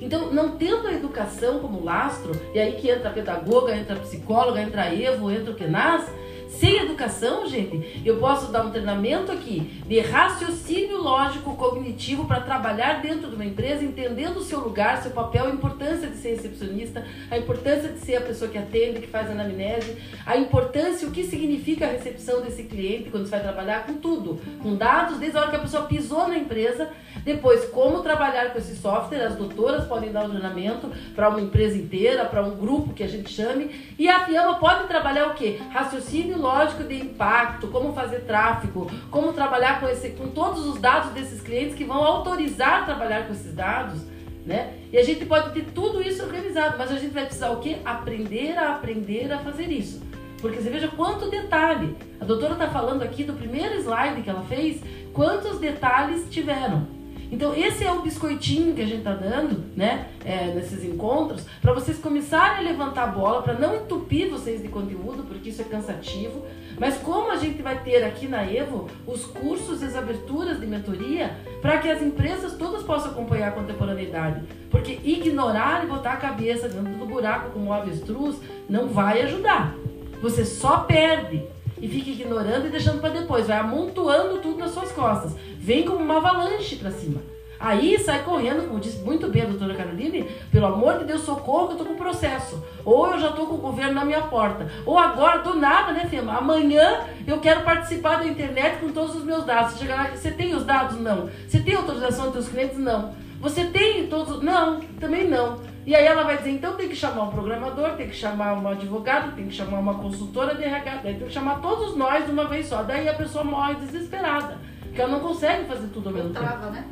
Então, não tendo a educação como lastro, e aí que entra a pedagoga, entra a psicóloga, entra a Evo, entra o Kenaz, Sem educação, gente, eu posso dar um treinamento aqui de raciocínio lógico cognitivo para trabalhar dentro de uma empresa, entendendo o seu lugar, seu papel, a importância de ser recepcionista, a importância de ser a pessoa que atende, que faz anamnese, a importância, o que significa a recepção desse cliente quando você vai trabalhar com tudo, com dados, desde a hora que a pessoa pisou na empresa, depois como trabalhar com esse software, as doutoras podem dar o treinamento para uma empresa inteira, para um grupo que a gente chame, e a Fiamma pode trabalhar o quê? Raciocínio lógico de impacto, como fazer tráfego, como trabalhar com, esse, com todos os dados desses clientes que vão autorizar trabalhar com esses dados. Né? E a gente pode ter tudo isso organizado, mas a gente vai precisar o quê? Aprender a aprender a fazer isso. Porque você veja quanto detalhe. A doutora está falando aqui do primeiro slide que ela fez, quantos detalhes tiveram. Então, esse é o biscoitinho que a gente está dando, né, é, nesses encontros, para vocês começarem a levantar a bola, para não entupir vocês de conteúdo, porque isso é cansativo. Mas como a gente vai ter aqui na Evo os cursos e as aberturas de mentoria para que as empresas todas possam acompanhar a contemporaneidade. Porque ignorar e botar a cabeça dentro do buraco como um avestruz não vai ajudar. Você só perde e fica ignorando e deixando para depois, vai amontoando tudo nas suas costas. Vem como uma avalanche para cima. Aí sai correndo, como disse muito bem a doutora Caroline, pelo amor de Deus, socorro que eu tô com processo. Ou eu já tô com o governo na minha porta. Ou agora, do nada, né, Fema? Amanhã eu quero participar da internet com todos os meus dados. Você chega lá, você tem os dados? Não. Você tem autorização dos seus clientes? Não. Você tem todos? Não, também não. E aí ela vai dizer, então tem que chamar um programador, tem que chamar um advogado, tem que chamar uma consultora de RH, tem que chamar todos nós de uma vez só. Daí a pessoa morre desesperada, porque ela não consegue fazer tudo ao mesmo tempo. Trava, né?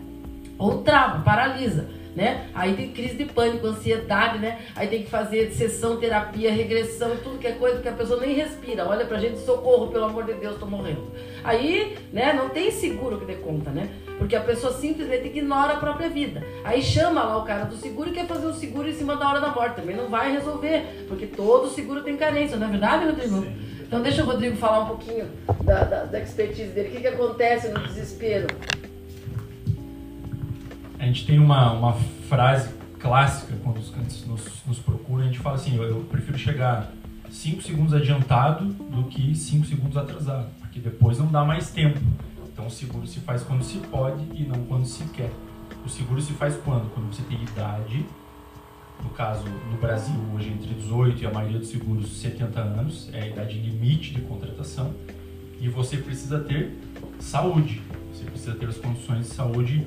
Ou trava, paralisa. Né? Aí tem crise de pânico, ansiedade, né? Aí tem que fazer sessão, terapia, regressão, tudo que é coisa que a pessoa nem respira. Olha pra gente, socorro, pelo amor de Deus, tô morrendo. Aí, né, não tem seguro que dê conta, né? Porque a pessoa simplesmente ignora a própria vida. Aí chama lá o cara do seguro e quer fazer o seguro em cima da hora da morte. Também não vai resolver, porque todo seguro tem carência, não é verdade, Rodrigo? Sim. Então deixa o Rodrigo falar um pouquinho da, da, da expertise dele. O que, que acontece no desespero? A gente tem uma, uma frase clássica quando os clientes nos, nos procuram, a gente fala assim, eu, eu prefiro chegar 5 segundos adiantado do que 5 segundos atrasado, porque depois não dá mais tempo. Então o seguro se faz quando se pode e não quando se quer. O seguro se faz quando? Quando você tem idade, no caso no Brasil hoje entre 18 e a maioria dos seguros 70 anos, é a idade limite de contratação, e você precisa ter saúde. Você precisa ter as condições de saúde,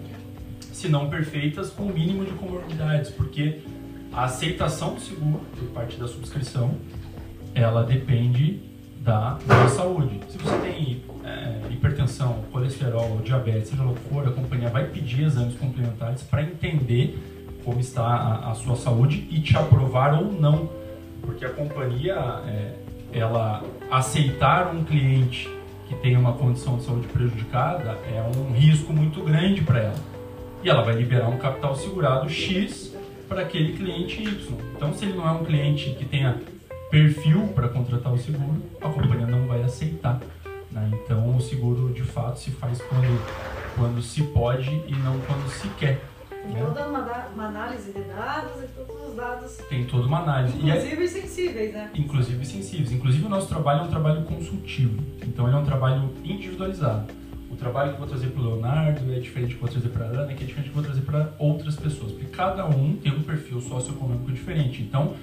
se não perfeitas, com o mínimo de comorbidades, porque a aceitação do seguro por parte da subscrição, ela depende da, da saúde. Se você tem é, hipertensão, colesterol, diabetes, seja lá o que for, a companhia vai pedir exames complementares para entender como está a, a, sua saúde e te aprovar ou não. Porque a companhia, é, ela aceitar um cliente que tem uma condição de saúde prejudicada é um risco muito grande para ela. E ela vai liberar um capital segurado X para aquele cliente Y. Então, se ele não é um cliente que tenha perfil para contratar o seguro, a companhia não vai aceitar. Né? Então o seguro de fato se faz quando, quando se pode e não quando se quer. Tem né? toda uma, uma, análise de dados e todos os dados. Tem toda uma análise. Inclusive é, sensíveis, né? Inclusive sensíveis. Inclusive o nosso trabalho é um trabalho consultivo. Então ele é um trabalho individualizado. O trabalho que eu vou trazer para o Leonardo é diferente do que eu vou trazer para a Ana, que é diferente do que eu vou trazer para outras pessoas. Porque cada um tem um perfil socioeconômico diferente. Então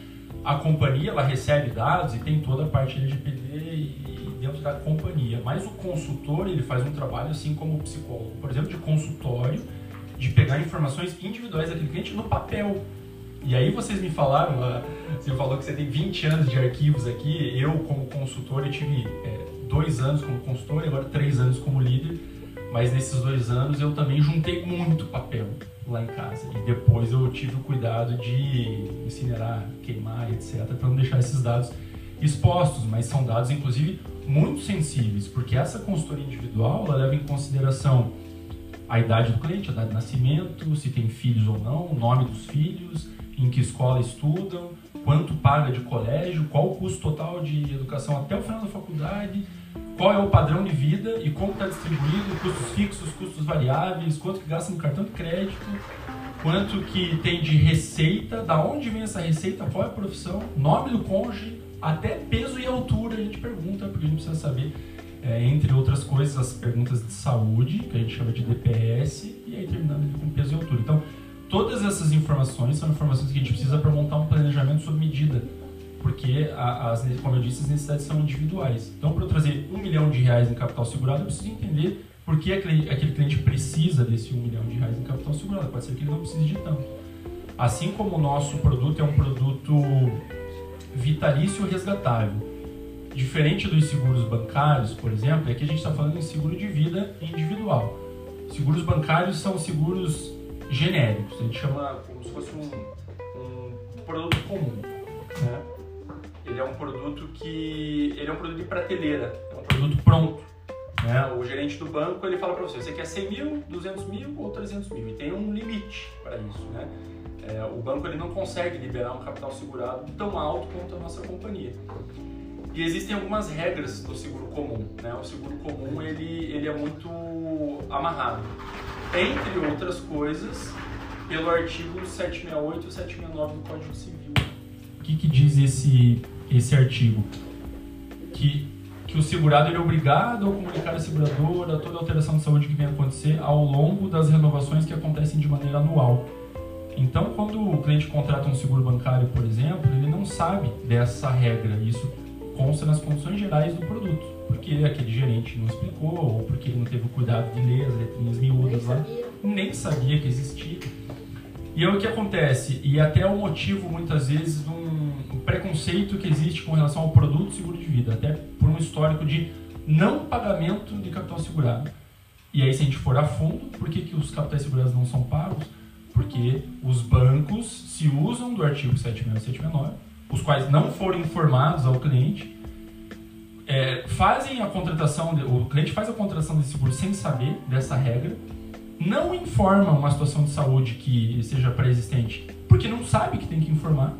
a companhia ela recebe dados e tem toda a parte LGPD e dentro da companhia, mas o consultor ele faz um trabalho assim como o psicólogo, por exemplo, de consultório, de pegar informações individuais daquele cliente no papel. E aí vocês me falaram, ah, você falou que você tem 20 anos de arquivos aqui, eu como consultor eu tive é, dois anos como consultor e agora três anos como líder, mas nesses dois anos eu também juntei muito papel lá em casa. E depois eu tive o cuidado de incinerar, queimar, etc, para não deixar esses dados expostos, mas são dados inclusive muito sensíveis, porque essa consultoria individual leva em consideração a idade do cliente, a data de nascimento, se tem filhos ou não, o nome dos filhos, em que escola estudam, quanto paga de colégio, qual o custo total de educação até o final da faculdade, qual é o padrão de vida e como está distribuído, custos fixos, custos variáveis, quanto que gasta no cartão de crédito, quanto que tem de receita, da onde vem essa receita, qual é a profissão, nome do cônjuge, Até peso e altura a gente pergunta, porque a gente precisa saber, é, entre outras coisas, as perguntas de saúde, que a gente chama de DPS, e aí terminando com peso e altura. Então, todas essas informações são informações que a gente precisa para montar um planejamento sob medida, porque, as, como eu disse, as necessidades são individuais. Então, para eu trazer um milhão de reais em capital segurado, eu preciso entender por que aquele, cliente precisa desse um milhão de reais em capital segurado. Pode ser que ele não precise de tanto. Assim como o nosso produto é um produto vitalício resgatável, diferente dos seguros bancários, por exemplo, é que a gente está falando em seguro de vida individual. Seguros bancários são seguros genéricos, a gente chama como se fosse um, um produto comum. Né? Ele é um produto que ele é um produto de prateleira, é um produto pronto. Né? O gerente do banco ele fala para você, você quer 100 mil, 200 mil ou 300 mil e tem um limite para isso. Né? É, o banco ele não consegue liberar um capital segurado tão alto quanto a nossa companhia. E existem algumas regras do seguro comum. Né? O seguro comum ele, ele é muito amarrado. Entre outras coisas, pelo artigo 768 e 769 do Código Civil. O que, que diz esse, esse artigo? Que, que o segurado ele é obrigado a comunicar à seguradora toda alteração de saúde que venha acontecer ao longo das renovações que acontecem de maneira anual. Então, quando o cliente contrata um seguro bancário, por exemplo, ele não sabe dessa regra. Isso consta nas condições gerais do produto, porque aquele gerente não explicou ou porque ele não teve o cuidado de ler as letrinhas miúdas lá, nem sabia que existia. E é o que acontece, e até o motivo muitas vezes de um preconceito que existe com relação ao produto seguro de vida, até por um histórico de não pagamento de capital segurado. E aí, se a gente for a fundo, por que, que os capitais segurados não são pagos? porque os bancos se usam do artigo 76 e 769, os quais não foram informados ao cliente, é, fazem a contratação, o cliente faz a contratação de seguro sem saber dessa regra, não informa uma situação de saúde que seja pré-existente, porque não sabe que tem que informar,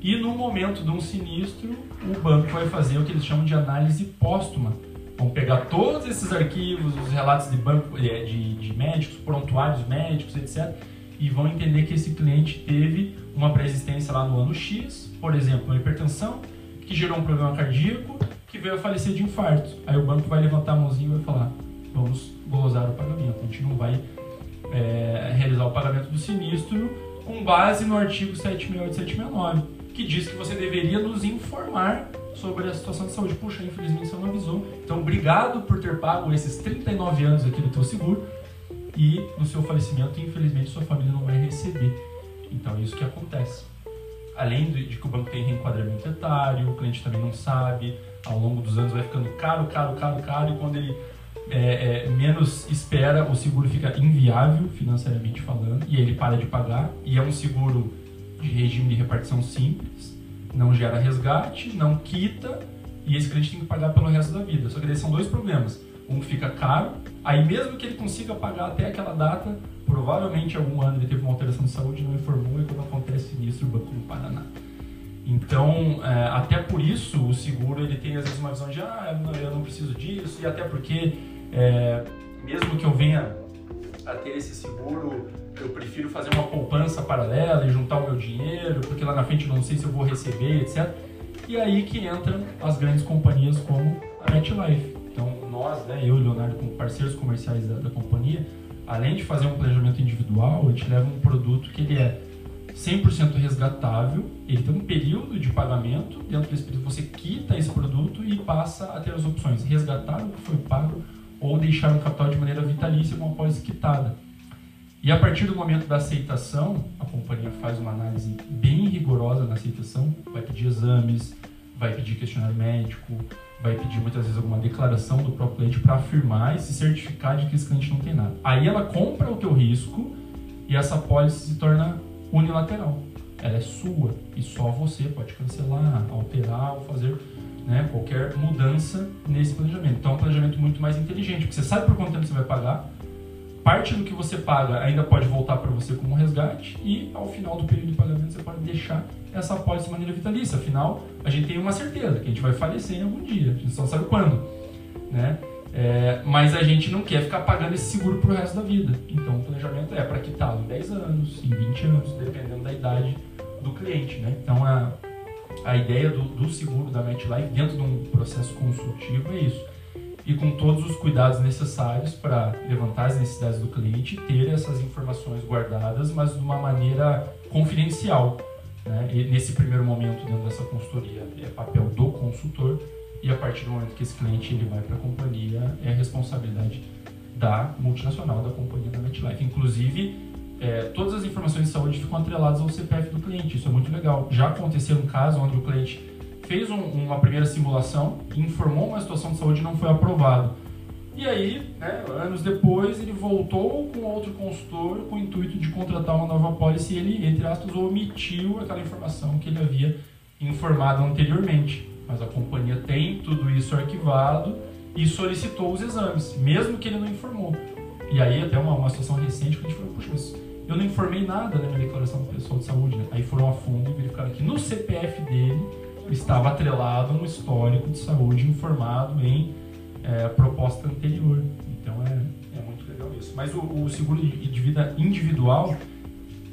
e no momento de um sinistro, o banco vai fazer o que eles chamam de análise póstuma. Vão pegar todos esses arquivos, os relatos de banco, é, de, de médicos, prontuários médicos, etc., e vão entender que esse cliente teve uma pré-existência lá no ano X, por exemplo, uma hipertensão, que gerou um problema cardíaco, que veio a falecer de infarto. Aí o banco vai levantar a mãozinha e vai falar: vamos gozar o pagamento. A gente não vai é, realizar o pagamento do sinistro com base no artigo 768 e 769, que diz que você deveria nos informar sobre a situação de saúde. Puxa, infelizmente você não avisou. Então, obrigado por ter pago esses 39 anos aqui do teu seguro e no seu falecimento, infelizmente, sua família não vai receber. Então é isso que acontece. Além de que o banco tem reenquadramento etário, o cliente também não sabe, ao longo dos anos vai ficando caro, caro, caro, caro, e quando ele é, é, menos espera, o seguro fica inviável financeiramente falando, e aí ele para de pagar, e é um seguro de regime de repartição simples, não gera resgate, não quita, e esse cliente tem que pagar pelo resto da vida. Só que daí são dois problemas um fica caro, aí mesmo que ele consiga pagar até aquela data, provavelmente algum ano ele teve uma alteração de saúde, não informou e quando acontece isso o banco paga nada. Então, é, até por isso o seguro ele tem às vezes uma visão de ah, eu não, eu não preciso disso e até porque é, mesmo que eu venha a ter esse seguro, eu prefiro fazer uma poupança paralela e juntar o meu dinheiro, porque lá na frente eu não sei se eu vou receber, etc. E aí que entram as grandes companhias como a MetLife nós, né, eu e o Leonardo, como parceiros comerciais da, da companhia, além de fazer um planejamento individual, a gente leva um produto que ele é 100% resgatável, ele tem um período de pagamento, dentro desse período você quita esse produto e passa a ter as opções resgatar o que foi pago ou deixar o capital de maneira vitalícia com a pós quitada. E a partir do momento da aceitação, a companhia faz uma análise bem rigorosa na aceitação, vai pedir exames, vai pedir questionário médico, vai pedir muitas vezes alguma declaração do próprio cliente para afirmar e se certificar de que esse cliente não tem nada. Aí ela compra o teu risco e essa pólice se torna unilateral. Ela é sua e só você pode cancelar, alterar ou fazer né, qualquer mudança nesse planejamento. Então é um planejamento muito mais inteligente, porque você sabe por quanto tempo você vai pagar, parte do que você paga ainda pode voltar para você como resgate e ao final do período de pagamento você pode deixar essa apólice de maneira vitalícia. Afinal, a gente tem uma certeza que a gente vai falecer em algum dia, a gente só sabe quando, né? É, mas a gente não quer ficar pagando esse seguro pro resto da vida. Então o planejamento é para quitá-lo em 10 anos, em 20 anos, dependendo da idade do cliente, né? Então a, a ideia do, do seguro da MetLife dentro de um processo consultivo é isso. E com todos os cuidados necessários para levantar as necessidades do cliente, ter essas informações guardadas, mas de uma maneira confidencial. Né? Nesse primeiro momento, dentro dessa consultoria, é papel do consultor, e a partir do momento que esse cliente ele vai para a companhia, é responsabilidade da multinacional, da companhia da MetLife. Inclusive, é, todas as informações de saúde ficam atreladas ao CPF do cliente. Isso é muito legal. Já aconteceu um caso onde o cliente fez um, uma primeira simulação, informou uma situação de saúde e não foi aprovado. E aí, né, anos depois, ele voltou com outro consultor com o intuito de contratar uma nova pólice e ele, entre aspas, omitiu aquela informação que ele havia informado anteriormente. Mas a companhia tem tudo isso arquivado e solicitou os exames, mesmo que ele não informou. E aí, até uma, uma situação recente que a gente falou, puxa, mas eu não informei nada na minha declaração pessoal de saúde. Né? Aí foram a fundo e verificaram que no CPF dele estava atrelado um histórico de saúde informado em é, proposta anterior. Então é, é muito legal isso. Mas o, o seguro de vida individual,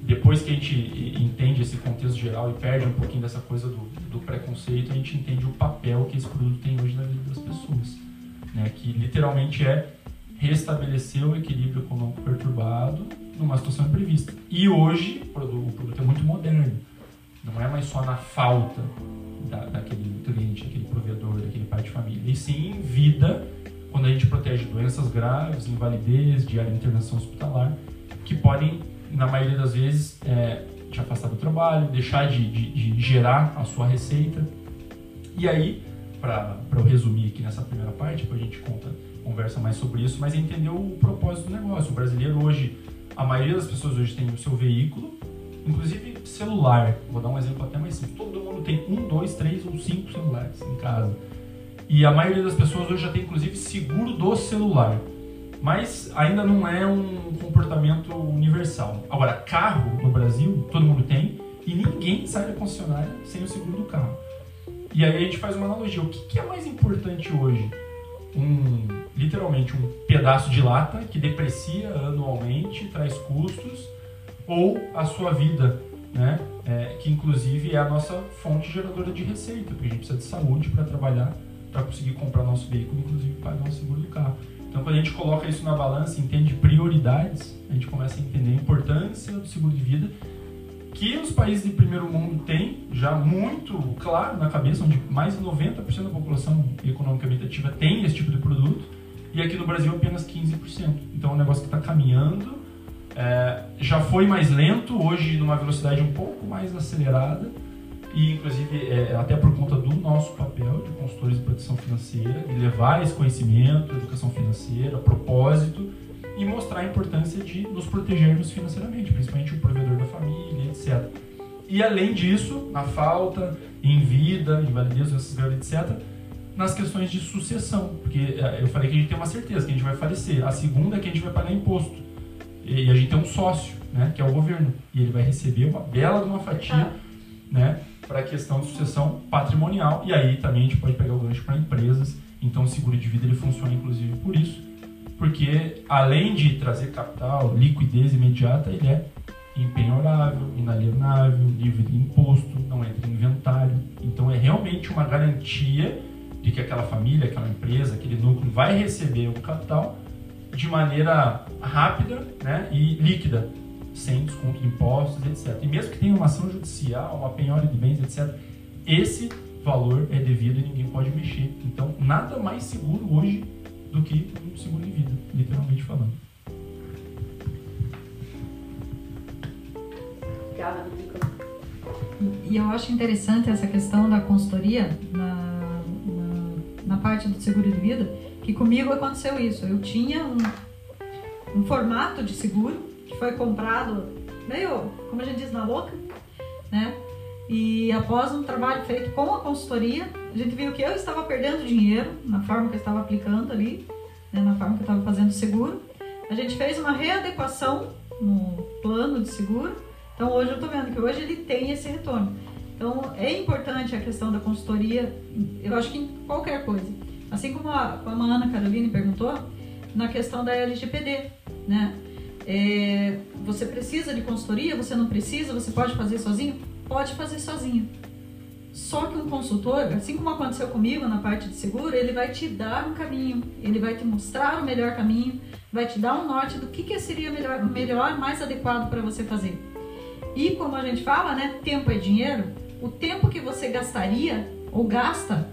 depois que a gente entende esse contexto geral e perde um pouquinho dessa coisa do, do preconceito, a gente entende o papel que esse produto tem hoje na vida das pessoas. Né? Que literalmente é restabelecer o equilíbrio econômico perturbado numa situação imprevista. E hoje o produto, o produto é muito moderno. Não é mais só na falta da, daquele cliente, daquele provedor, daquele pai de família. E sim vida, quando a gente protege doenças graves, invalidez, diária internação hospitalar, que podem, na maioria das vezes, é, te afastar do trabalho, deixar de, de, de gerar a sua receita. E aí, para eu resumir aqui nessa primeira parte, depois a gente conta, conversa mais sobre isso, mas entender o propósito do negócio. O brasileiro hoje, a maioria das pessoas hoje tem o seu veículo, inclusive celular. Vou dar um exemplo até mais simples. Todo mundo tem um, dois, três ou cinco celulares em casa. E a maioria das pessoas hoje já tem inclusive seguro do celular. Mas ainda não é um comportamento universal. Agora, carro no Brasil, todo mundo tem, e ninguém sai da concessionária sem o seguro do carro. E aí a gente faz uma analogia. O que, é mais importante hoje? Um, literalmente um pedaço de lata que deprecia anualmente, traz custos, ou a sua vida, né? É, que inclusive é a nossa fonte geradora de receita, porque a gente precisa de saúde para trabalhar, para conseguir comprar nosso veículo, inclusive pagar o seguro do carro. Então, quando a gente coloca isso na balança, entende prioridades, a gente começa a entender a importância do seguro de vida que os países de primeiro mundo têm já muito claro na cabeça, onde mais de 90% da população economicamente ativa tem esse tipo de produto, e aqui no Brasil apenas 15%. Então é um negócio que está caminhando, é, já foi mais lento, hoje numa velocidade um pouco mais acelerada, e inclusive é, até por conta do nosso papel de consultores de proteção financeira, de levar esse conhecimento, educação financeira, propósito, e mostrar a importância de nos protegermos financeiramente, principalmente o provedor da família, etc. E além disso, na falta, em vida, invalidez, graves, etc., nas questões de sucessão, porque é, eu falei que a gente tem uma certeza que a gente vai falecer. A segunda é que a gente vai pagar imposto. E a gente tem um sócio, né, que é o governo, e ele vai receber uma bela de uma fatia, né, para a questão de sucessão patrimonial. E aí também a gente pode pegar o gancho para empresas. Então o seguro de vida ele funciona inclusive por isso, porque além de trazer capital, liquidez imediata, ele é impenhorável, inalienável, livre de imposto, não entra em inventário. Então é realmente uma garantia de que aquela família, aquela empresa, aquele núcleo vai receber o capital de maneira rápida né, e líquida, sem desconto de impostos, etc. E mesmo que tenha uma ação judicial, uma penhora de bens, etc., esse valor é devido e ninguém pode mexer. Então, nada mais seguro hoje do que um seguro de vida, literalmente falando. E eu acho interessante essa questão da consultoria na, na, na, parte do seguro de vida, que comigo aconteceu isso. Eu tinha um, um formato de seguro que foi comprado meio, como a gente diz, na louca, né? E após um trabalho feito com a consultoria, a gente viu que eu estava perdendo dinheiro na forma que eu estava aplicando ali, né, na forma que eu estava fazendo seguro. A gente fez uma readequação no plano de seguro. Então hoje eu estou vendo que hoje ele tem esse retorno. Então é importante a questão da consultoria, eu acho que em qualquer coisa. Assim como a, como a Ana Caroline perguntou, na questão da LGPD, né? É, você precisa de consultoria? Você não precisa? Você pode fazer sozinho? Pode fazer sozinho. Só que um consultor, assim como aconteceu comigo na parte de seguro, ele vai te dar um caminho, ele vai te mostrar o melhor caminho, vai te dar um norte do que, que seria melhor, melhor mais adequado para você fazer. E como a gente fala, né, tempo é dinheiro, o tempo que você gastaria ou gasta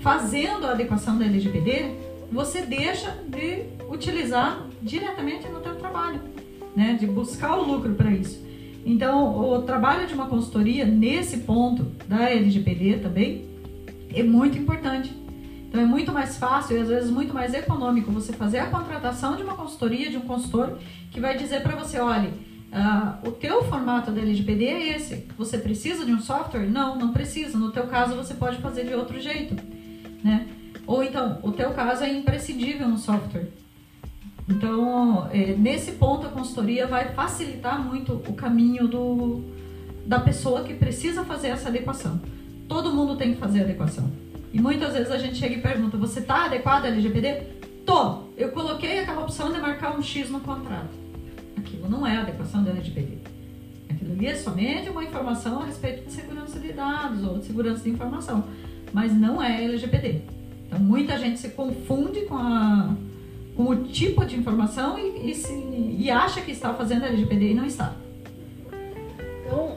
fazendo a adequação da LGPD, você deixa de utilizar diretamente no teu trabalho, né, de buscar o lucro para isso. Então, o trabalho de uma consultoria nesse ponto da LGPD também é muito importante. Então, é muito mais fácil e às vezes muito mais econômico você fazer a contratação de uma consultoria, de um consultor, que vai dizer para você: olha, uh, o teu formato da LGPD é esse. Você precisa de um software? Não, não precisa. No teu caso, você pode fazer de outro jeito. Né? Ou então, o teu caso é imprescindível um software. Então, é, nesse ponto, a consultoria vai facilitar muito o caminho do, da pessoa que precisa fazer essa adequação. Todo mundo tem que fazer adequação. E muitas vezes a gente chega e pergunta: você está adequado ao LGPD? Tô! Eu coloquei aquela opção de marcar um X no contrato. Aquilo não é adequação da LGPD. Aquilo ali é somente uma informação a respeito de segurança de dados ou de segurança de informação, mas não é LGPD. Então, muita gente se confunde com a com o tipo de informação e, e, se, e acha que está fazendo LGPD e não está. Então,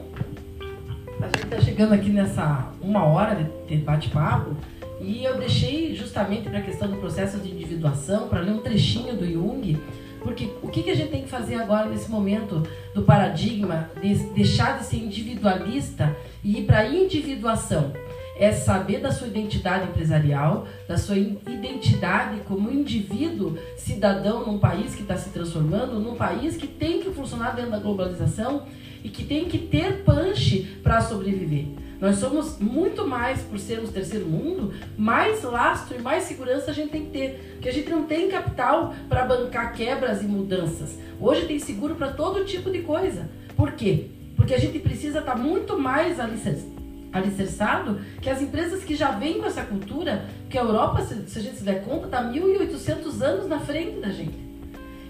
a gente está chegando aqui nessa uma hora de, de bate-papo e eu deixei justamente para a questão do processo de individuação, para ler um trechinho do Jung, porque o que, que a gente tem que fazer agora nesse momento do paradigma de deixar de ser individualista e ir para a individuação? É saber da sua identidade empresarial, da sua identidade como indivíduo, cidadão num país que está se transformando, num país que tem que funcionar dentro da globalização e que tem que ter punch para sobreviver. Nós somos muito mais, por sermos terceiro mundo, mais lastro e mais segurança a gente tem que ter. Porque a gente não tem capital para bancar quebras e mudanças. Hoje tem seguro para todo tipo de coisa. Por quê? Porque a gente precisa estar tá muito mais alicerçado alicerçado que as empresas que já vêm com essa cultura, que a Europa, se, a gente se der conta, está 1.800 anos na frente da gente.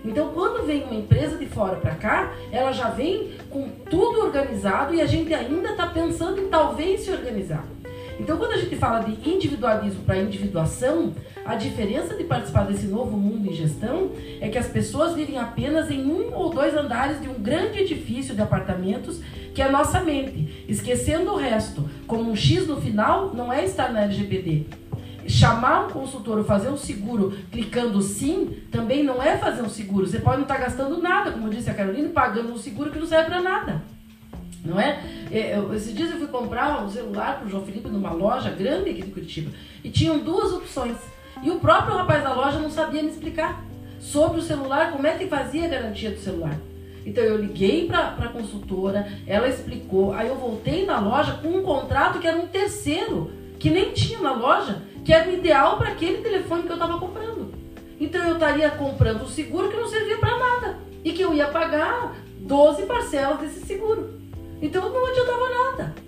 Então, quando vem uma empresa de fora para cá, ela já vem com tudo organizado e a gente ainda está pensando em talvez se organizar. Então, quando a gente fala de individualismo para individuação, a diferença de participar desse novo mundo em gestão é que as pessoas vivem apenas em um ou dois andares de um grande edifício de apartamentos que é a nossa mente, esquecendo o resto. Como um X no final não é estar na LGPD. Chamar um consultor ou fazer um seguro clicando sim também não é fazer um seguro. Você pode não estar gastando nada, como disse a Carolina, pagando um seguro que não serve para nada. Não é? é esses dias eu fui comprar um celular para o João Felipe numa loja grande aqui de Curitiba e tinham duas opções. E o próprio rapaz da loja não sabia me explicar sobre o celular, como é que fazia a garantia do celular. Então eu liguei para a consultora, ela explicou, aí eu voltei na loja com um contrato que era um terceiro, que nem tinha na loja, que era o ideal para aquele telefone que eu estava comprando. Então eu estaria comprando o seguro que não servia para nada e que eu ia pagar 12 parcelas desse seguro. Então não adiantava nada.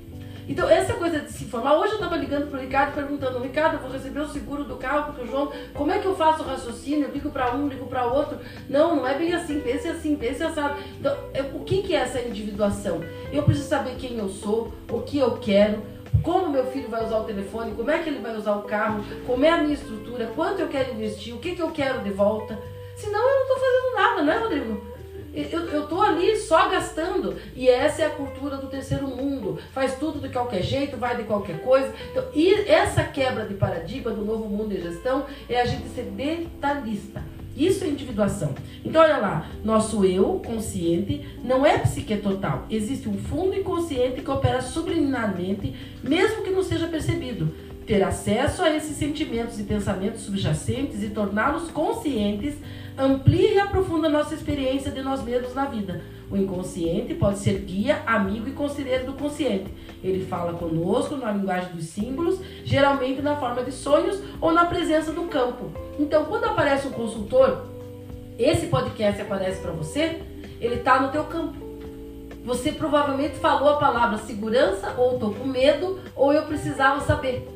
Então, essa coisa de se informar. Hoje eu estava ligando para o Ricardo perguntando: Ricardo, eu vou receber o seguro do carro porque o João, como é que eu faço o raciocínio? Eu ligo para um, ligo para outro. Não, não é bem assim. Pense assim, pense assado. Então, o que, que é essa individuação? Eu preciso saber quem eu sou, o que eu quero, como meu filho vai usar o telefone, como é que ele vai usar o carro, como é a minha estrutura, quanto eu quero investir, o que, que eu quero de volta. Senão eu não estou fazendo nada, não é, Rodrigo? Eu estou ali só gastando. E essa é a cultura do terceiro mundo. Faz tudo de qualquer jeito, vai de qualquer coisa. Então, e essa quebra de paradigma do novo mundo de gestão é a gente ser detalhista. Isso é individuação. Então, olha lá, nosso eu consciente não é psique total. Existe um fundo inconsciente que opera subliminarmente, mesmo que não seja percebido. Ter acesso a esses sentimentos e pensamentos subjacentes e torná-los conscientes amplia e aprofunda nossa experiência de nós mesmos na vida. O inconsciente pode ser guia, amigo e conselheiro do consciente. Ele fala conosco na linguagem dos símbolos, geralmente na forma de sonhos ou na presença do campo. Então, quando aparece um consultor, esse podcast aparece para você, ele está no teu campo. Você provavelmente falou a palavra segurança, ou estou com medo, ou eu precisava saber.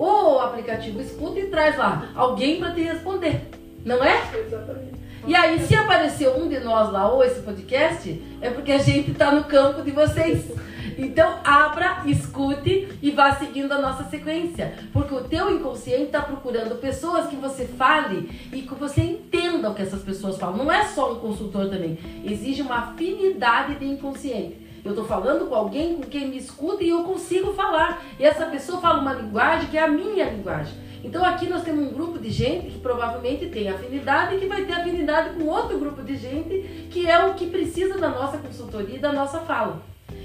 Ou o aplicativo escuta e traz lá alguém para te responder. Não é? Exatamente. E aí, se aparecer um de nós lá ou esse podcast, é porque a gente está no campo de vocês. Então abra, escute e vá seguindo a nossa sequência. Porque o teu inconsciente está procurando pessoas que você fale e que você entenda o que essas pessoas falam. Não é só um consultor também. Exige uma afinidade de inconsciente. Eu estou falando com alguém com quem me escuta e eu consigo falar. E essa pessoa fala uma linguagem que é a minha linguagem. Então aqui nós temos um grupo de gente que provavelmente tem afinidade e que vai ter afinidade com outro grupo de gente que é o que precisa da nossa consultoria e da nossa fala.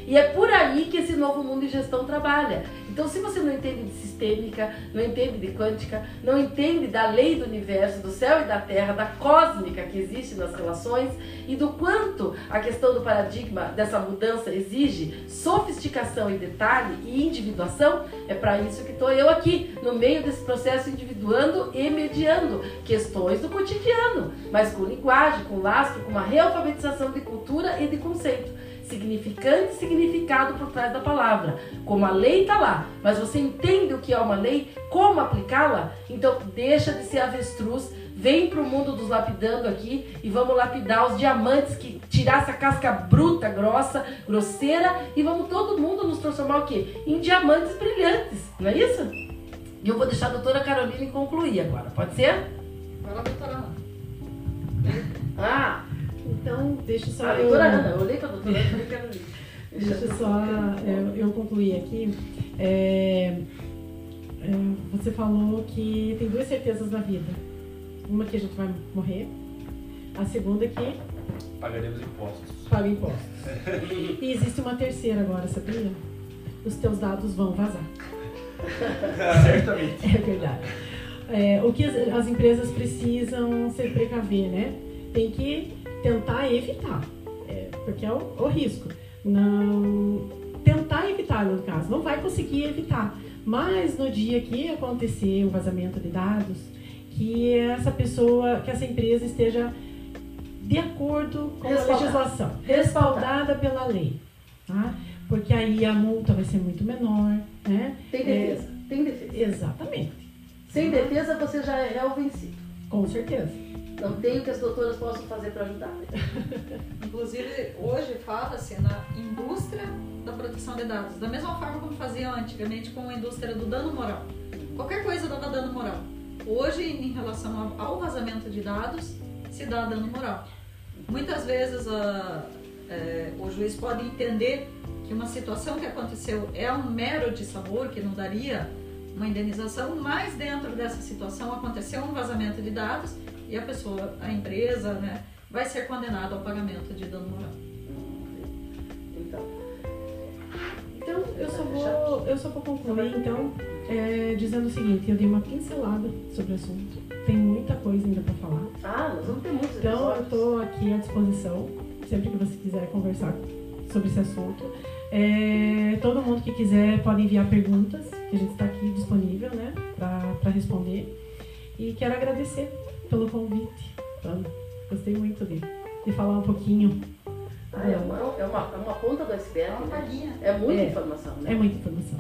E é por aí que esse novo mundo de gestão trabalha. Então, se você não entende de sistêmica, não entende de quântica, não entende da lei do universo, do céu e da terra, da cósmica que existe nas relações e do quanto a questão do paradigma dessa mudança exige sofisticação e detalhe e individuação, é para isso que estou eu aqui, no meio desse processo individuando e mediando questões do cotidiano, mas com linguagem, com lastro, com uma realfabetização de cultura e de conceito significante e significado por trás da palavra. Como a lei está lá, mas você entende o que é uma lei, como aplicá-la, então deixa de ser avestruz, vem para o mundo dos lapidando aqui e vamos lapidar os diamantes que tirar essa casca bruta, grossa, grosseira e vamos todo mundo nos transformar o quê? Em diamantes brilhantes, não é isso? E eu vou deixar a doutora Carolina concluir agora, pode ser? Vai lá, doutora Ah, então, deixa só. A doutora Ana, eu olhei para a doutora Ana e quero Deixa só eu, eu concluir aqui. É, é, você falou que tem duas certezas na vida. Uma que a gente vai morrer, a segunda que. Pagaremos impostos. Paga impostos. e existe uma terceira agora, sabia? Os teus dados vão vazar. Certamente. É verdade. É, o que as, as empresas precisam se precaver, né? Tem que tentar evitar, é, porque é o, o, risco. Não tentar evitar no caso, não vai conseguir evitar. Mas no dia que acontecer o vazamento de dados, que essa pessoa, que essa empresa esteja de acordo com a legislação, respaldada pela lei, tá? Porque aí a multa vai ser muito menor, né? Tem defesa, é, tem defesa. Exatamente. Sem defesa você já é o vencido. Com certeza. Não tem o que as doutoras possam fazer para ajudar. Inclusive, hoje fala-se na indústria da proteção de dados, da mesma forma como fazia antigamente com a indústria do dano moral. Qualquer coisa dava dano moral. Hoje, em relação ao vazamento de dados, se dá dano moral. Muitas vezes a, é, o juiz pode entender que uma situação que aconteceu é um mero dissabor, que não daria uma indenização, mas dentro dessa situação aconteceu um vazamento de dados e a pessoa, a empresa, né, vai ser condenada ao pagamento de dano moral. Então, então eu só vou, eu só vou concluir então é, dizendo o seguinte, eu dei uma pincelada sobre o assunto. Tem muita coisa ainda para falar. Ah, nós vamos ter muitos Então eu estou aqui à disposição, sempre que você quiser conversar sobre esse assunto. É, todo mundo que quiser pode enviar perguntas, que a gente está aqui disponível né, para responder. E quero agradecer pelo convite, Ana. Gostei muito de, de falar um pouquinho. Ah, é, uma, é, uma, é uma ponta do iceberg. Né? É muita é, informação, né? É muita informação.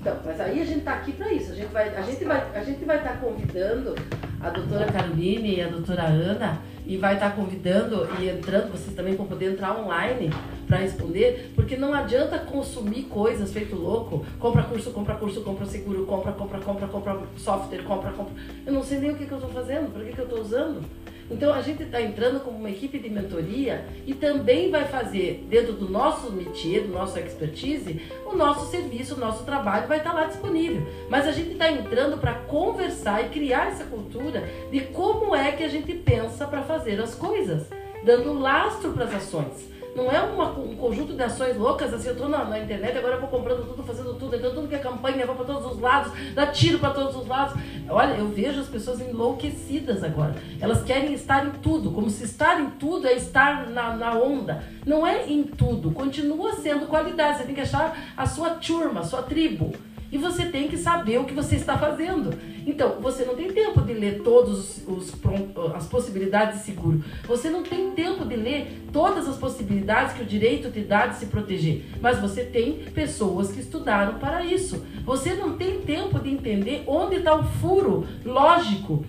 Então, mas aí a gente está aqui para isso. A gente vai, a gente vai, a gente vai estar tá convidando a doutora Caroline e a doutora Ana e vai estar tá convidando e entrando, vocês também vão poder entrar online para responder, porque não adianta consumir coisas feito louco, compra curso, compra curso, compra seguro, compra, compra, compra, compra software, compra, compra. Eu não sei nem o que, que eu estou fazendo, para que, que eu estou usando. Então a gente está entrando como uma equipe de mentoria e também vai fazer, dentro do nosso métier, do nosso expertise, o nosso serviço, o nosso trabalho vai estar tá lá disponível. Mas a gente está entrando para conversar e criar essa cultura de como é que a gente pensa para fazer as coisas, dando lastro para as ações. Não é uma, um conjunto de ações loucas, assim, eu tô na, na, internet, agora eu vou comprando tudo, fazendo tudo, então tudo que é campanha, vou para todos os lados, dá tiro para todos os lados. Olha, eu vejo as pessoas enlouquecidas agora. Elas querem estar em tudo, como se estar em tudo é estar na, na onda. Não é em tudo, continua sendo qualidade. Você tem que achar a sua turma, a sua tribo e você tem que saber o que você está fazendo. Então, você não tem tempo de ler todas as possibilidades de seguro. Você não tem tempo de ler todas as possibilidades que o direito te dá de se proteger. Mas você tem pessoas que estudaram para isso. Você não tem tempo de entender onde está o furo lógico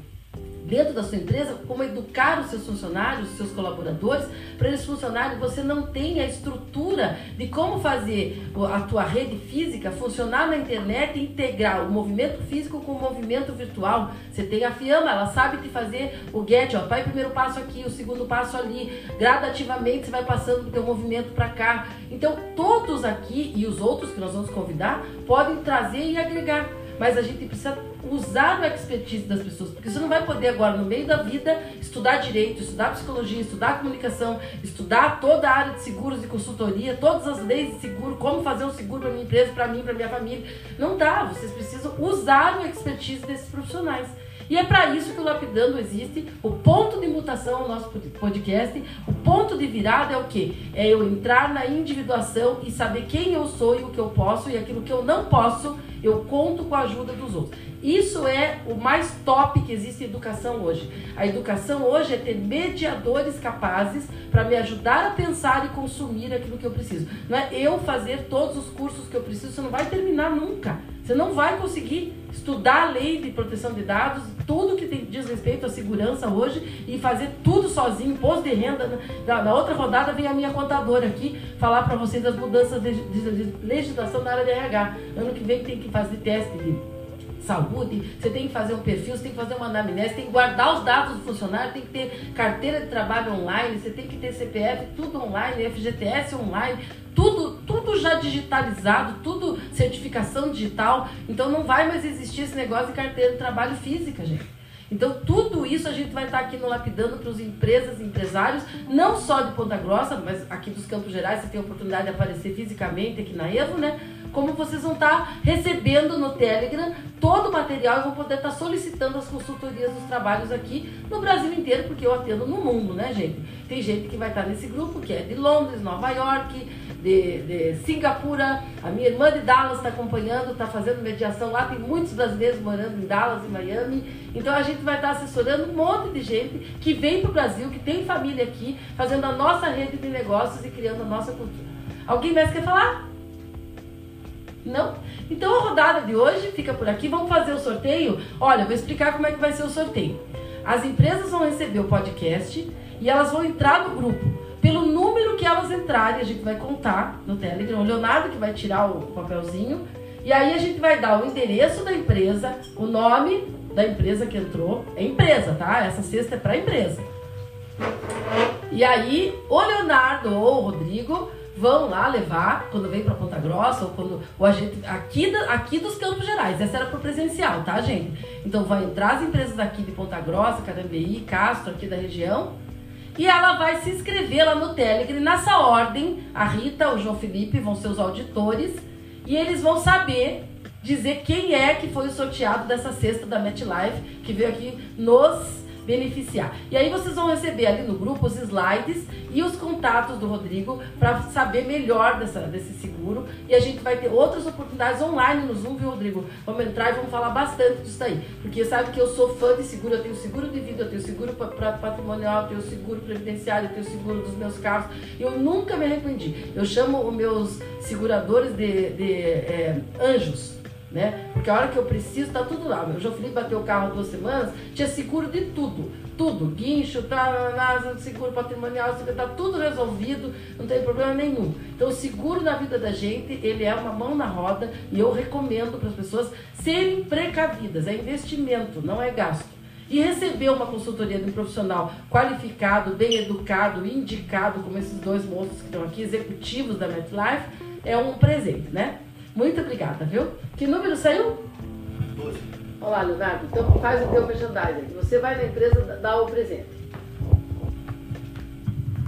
dentro da sua empresa, como educar os seus funcionários, os seus colaboradores, para eles funcionarem. Você não tem a estrutura de como fazer a tua rede física funcionar na internet e integrar o movimento físico com o movimento virtual. Você tem a Fiamma, ela sabe te fazer o get, ó, vai primeiro passo aqui, o segundo passo ali, gradativamente você vai passando o teu movimento para cá. Então, todos aqui e os outros que nós vamos convidar podem trazer e agregar mas a gente precisa usar o expertise das pessoas, porque você não vai poder agora, no meio da vida, estudar direito, estudar psicologia, estudar comunicação, estudar toda a área de seguros e consultoria, todas as leis de seguro, como fazer um seguro para minha empresa, para mim, para minha família. Não dá, vocês precisam usar o expertise desses profissionais. E é para isso que o Lapidando existe. O ponto de mutação é o nosso podcast. O ponto de virada é o quê? É eu entrar na individuação e saber quem eu sou e o que eu posso e aquilo que eu não posso, eu conto com a ajuda dos outros. Isso é o mais top que existe em educação hoje. A educação hoje é ter mediadores capazes para me ajudar a pensar e consumir aquilo que eu preciso. Não é eu fazer todos os cursos que eu preciso, você não vai terminar nunca. Você não vai conseguir estudar a lei de proteção de dados, tudo que tem, diz respeito à segurança hoje e fazer tudo sozinho, imposto de renda. Na, na outra rodada vem a minha contadora aqui falar para vocês das mudanças de, de, de, legislação na área de RH. Ano que vem tem que fazer teste de saúde, você tem que fazer um perfil, você tem que fazer uma anamnese, tem que guardar os dados do funcionário, tem que ter carteira de trabalho online, você tem que ter CPF, tudo online, FGTS online, tudo, tudo já digitalizado, tudo certificação digital. Então não vai mais existir esse negócio de carteira de trabalho física, gente. Então, tudo isso a gente vai estar aqui no Lapidando para os empresas empresários, não só de Ponta Grossa, mas aqui dos Campos Gerais, você tem a oportunidade de aparecer fisicamente aqui na Evo, né? Como vocês vão estar recebendo no Telegram todo o material e vão poder estar solicitando as consultorias dos trabalhos aqui no Brasil inteiro, porque eu atendo no mundo, né, gente? Tem gente que vai estar nesse grupo, que é de Londres, Nova York, de, de Singapura, a minha irmã de Dallas está acompanhando, está fazendo mediação lá, tem muitos brasileiros morando em Dallas e Miami. Então a gente vai estar assessorando um monte de gente que vem para o Brasil, que tem família aqui, fazendo a nossa rede de negócios e criando a nossa cultura. Alguém mais quer falar? Não? Então a rodada de hoje fica por aqui. Vamos fazer o sorteio? Olha, eu vou explicar como é que vai ser o sorteio. As empresas vão receber o podcast e elas vão entrar no grupo pelo número que elas entrarem, a gente vai contar no Telegram. O Leonardo que vai tirar o papelzinho. E aí a gente vai dar o endereço da empresa, o nome da empresa que entrou. É empresa, tá? Essa cesta é para empresa. E aí o Leonardo ou o Rodrigo vão lá levar quando vem para Ponta Grossa ou quando o agente aqui, aqui dos Campos Gerais. Essa era para presencial, tá, gente? Então vai entrar as empresas aqui de Ponta Grossa, Carambeí, Castro, aqui da região e ela vai se inscrever lá no Telegram. Nessa ordem, a Rita, o João Felipe vão ser os auditores e eles vão saber dizer quem é que foi o sorteado dessa cesta da MetLife que veio aqui nos beneficiar. E aí vocês vão receber ali no grupo os slides e os contatos do Rodrigo para saber melhor dessa, desse seguro. E a gente vai ter outras oportunidades online no Zoom, viu, Rodrigo? Vamos entrar e vamos falar bastante disso aí. Porque sabe que eu sou fã de seguro, eu tenho seguro de vida, eu tenho seguro para patrimonial, eu tenho seguro previdenciário, eu tenho seguro dos meus carros. Eu nunca me arrependi. Eu chamo os meus seguradores de, de é, anjos né? Porque a hora que eu preciso, tá tudo lá. Meu João Felipe bateu o carro duas semanas, tinha seguro de tudo. Tudo, guincho, tá, seguro patrimonial, tá tudo resolvido, não tem problema nenhum. Então, o seguro na vida da gente, ele é uma mão na roda e eu recomendo para as pessoas serem precavidas. É investimento, não é gasto. E receber uma consultoria de um profissional qualificado, bem educado, indicado, como esses dois moços que estão aqui, executivos da MetLife, é um presente, né? Muito obrigada, viu? Que número saiu? 12. Olá, Leonardo. Então faz o teu merchandising. Você vai na empresa dar o presente.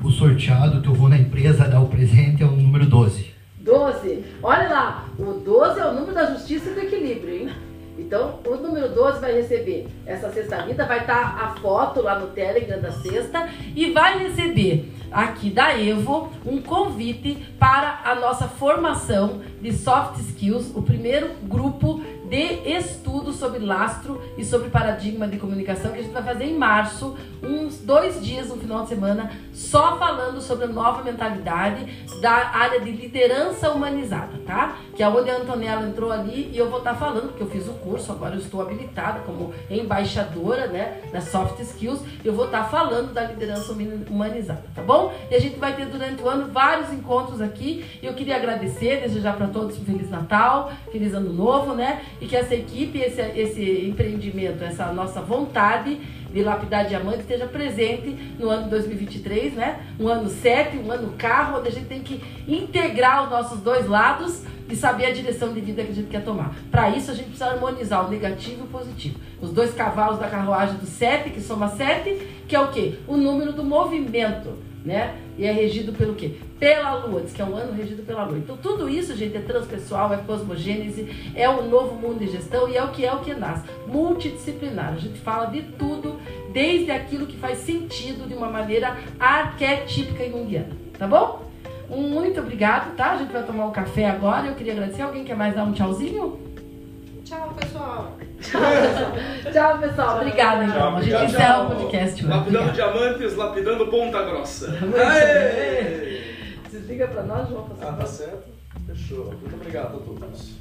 O sorteado que eu vou na empresa dar o presente é o número 12. 12. Olha lá, o 12 é o número da justiça e do equilíbrio, hein? Então, o número 12 vai receber essa sexta vida, vai estar tá a foto lá no Telegram da sexta e vai receber aqui da Evo um convite para a nossa formação de soft skills, o primeiro grupo de estudo sobre lastro e sobre paradigma de comunicação que a gente vai fazer em março, uns dois dias no final de semana, só falando sobre a nova mentalidade da área de liderança humanizada, tá? Que é onde a Antonella entrou ali e eu vou estar tá falando, porque eu fiz o curso, agora eu estou habilitada como embaixadora, né, da Soft Skills, eu vou estar tá falando da liderança humanizada, tá bom? E a gente vai ter durante o ano vários encontros aqui e eu queria agradecer, desejar para todos um Feliz Natal, Feliz Ano Novo, né? E que essa equipe, esse, esse empreendimento, essa nossa vontade de lapidar diamante esteja presente no ano 2023, né? Um ano 7, um ano carro, onde a gente tem que integrar os nossos dois lados e saber a direção de vida que a gente quer tomar. Para isso, a gente precisa harmonizar o negativo e o positivo. Os dois cavalos da carruagem do 7, que soma 7, que é o quê? O número do movimento, né? E é regido pelo quê? Pela Lua, diz que é um ano regido pela Lua. Então, tudo isso, gente, é transpessoal, é cosmogênese, é o novo mundo de gestão e é o que é o que nasce. Multidisciplinar. A gente fala de tudo, desde aquilo que faz sentido de uma maneira arquetípica e mundiana. Tá bom? Um muito obrigado, tá? A gente vai tomar um café agora. Eu queria agradecer. Alguém quer mais dar um tchauzinho? Tchau, pessoal. Tchau, pessoal. Tchau, pessoal. Obrigada, então. Tchau, a gente encerra o podcast hoje. Lapidando diamantes, lapidando Ponta Grossa. Desliga pra nós, João. Ah, tá certo. Fechou. Muito obrigado a todos.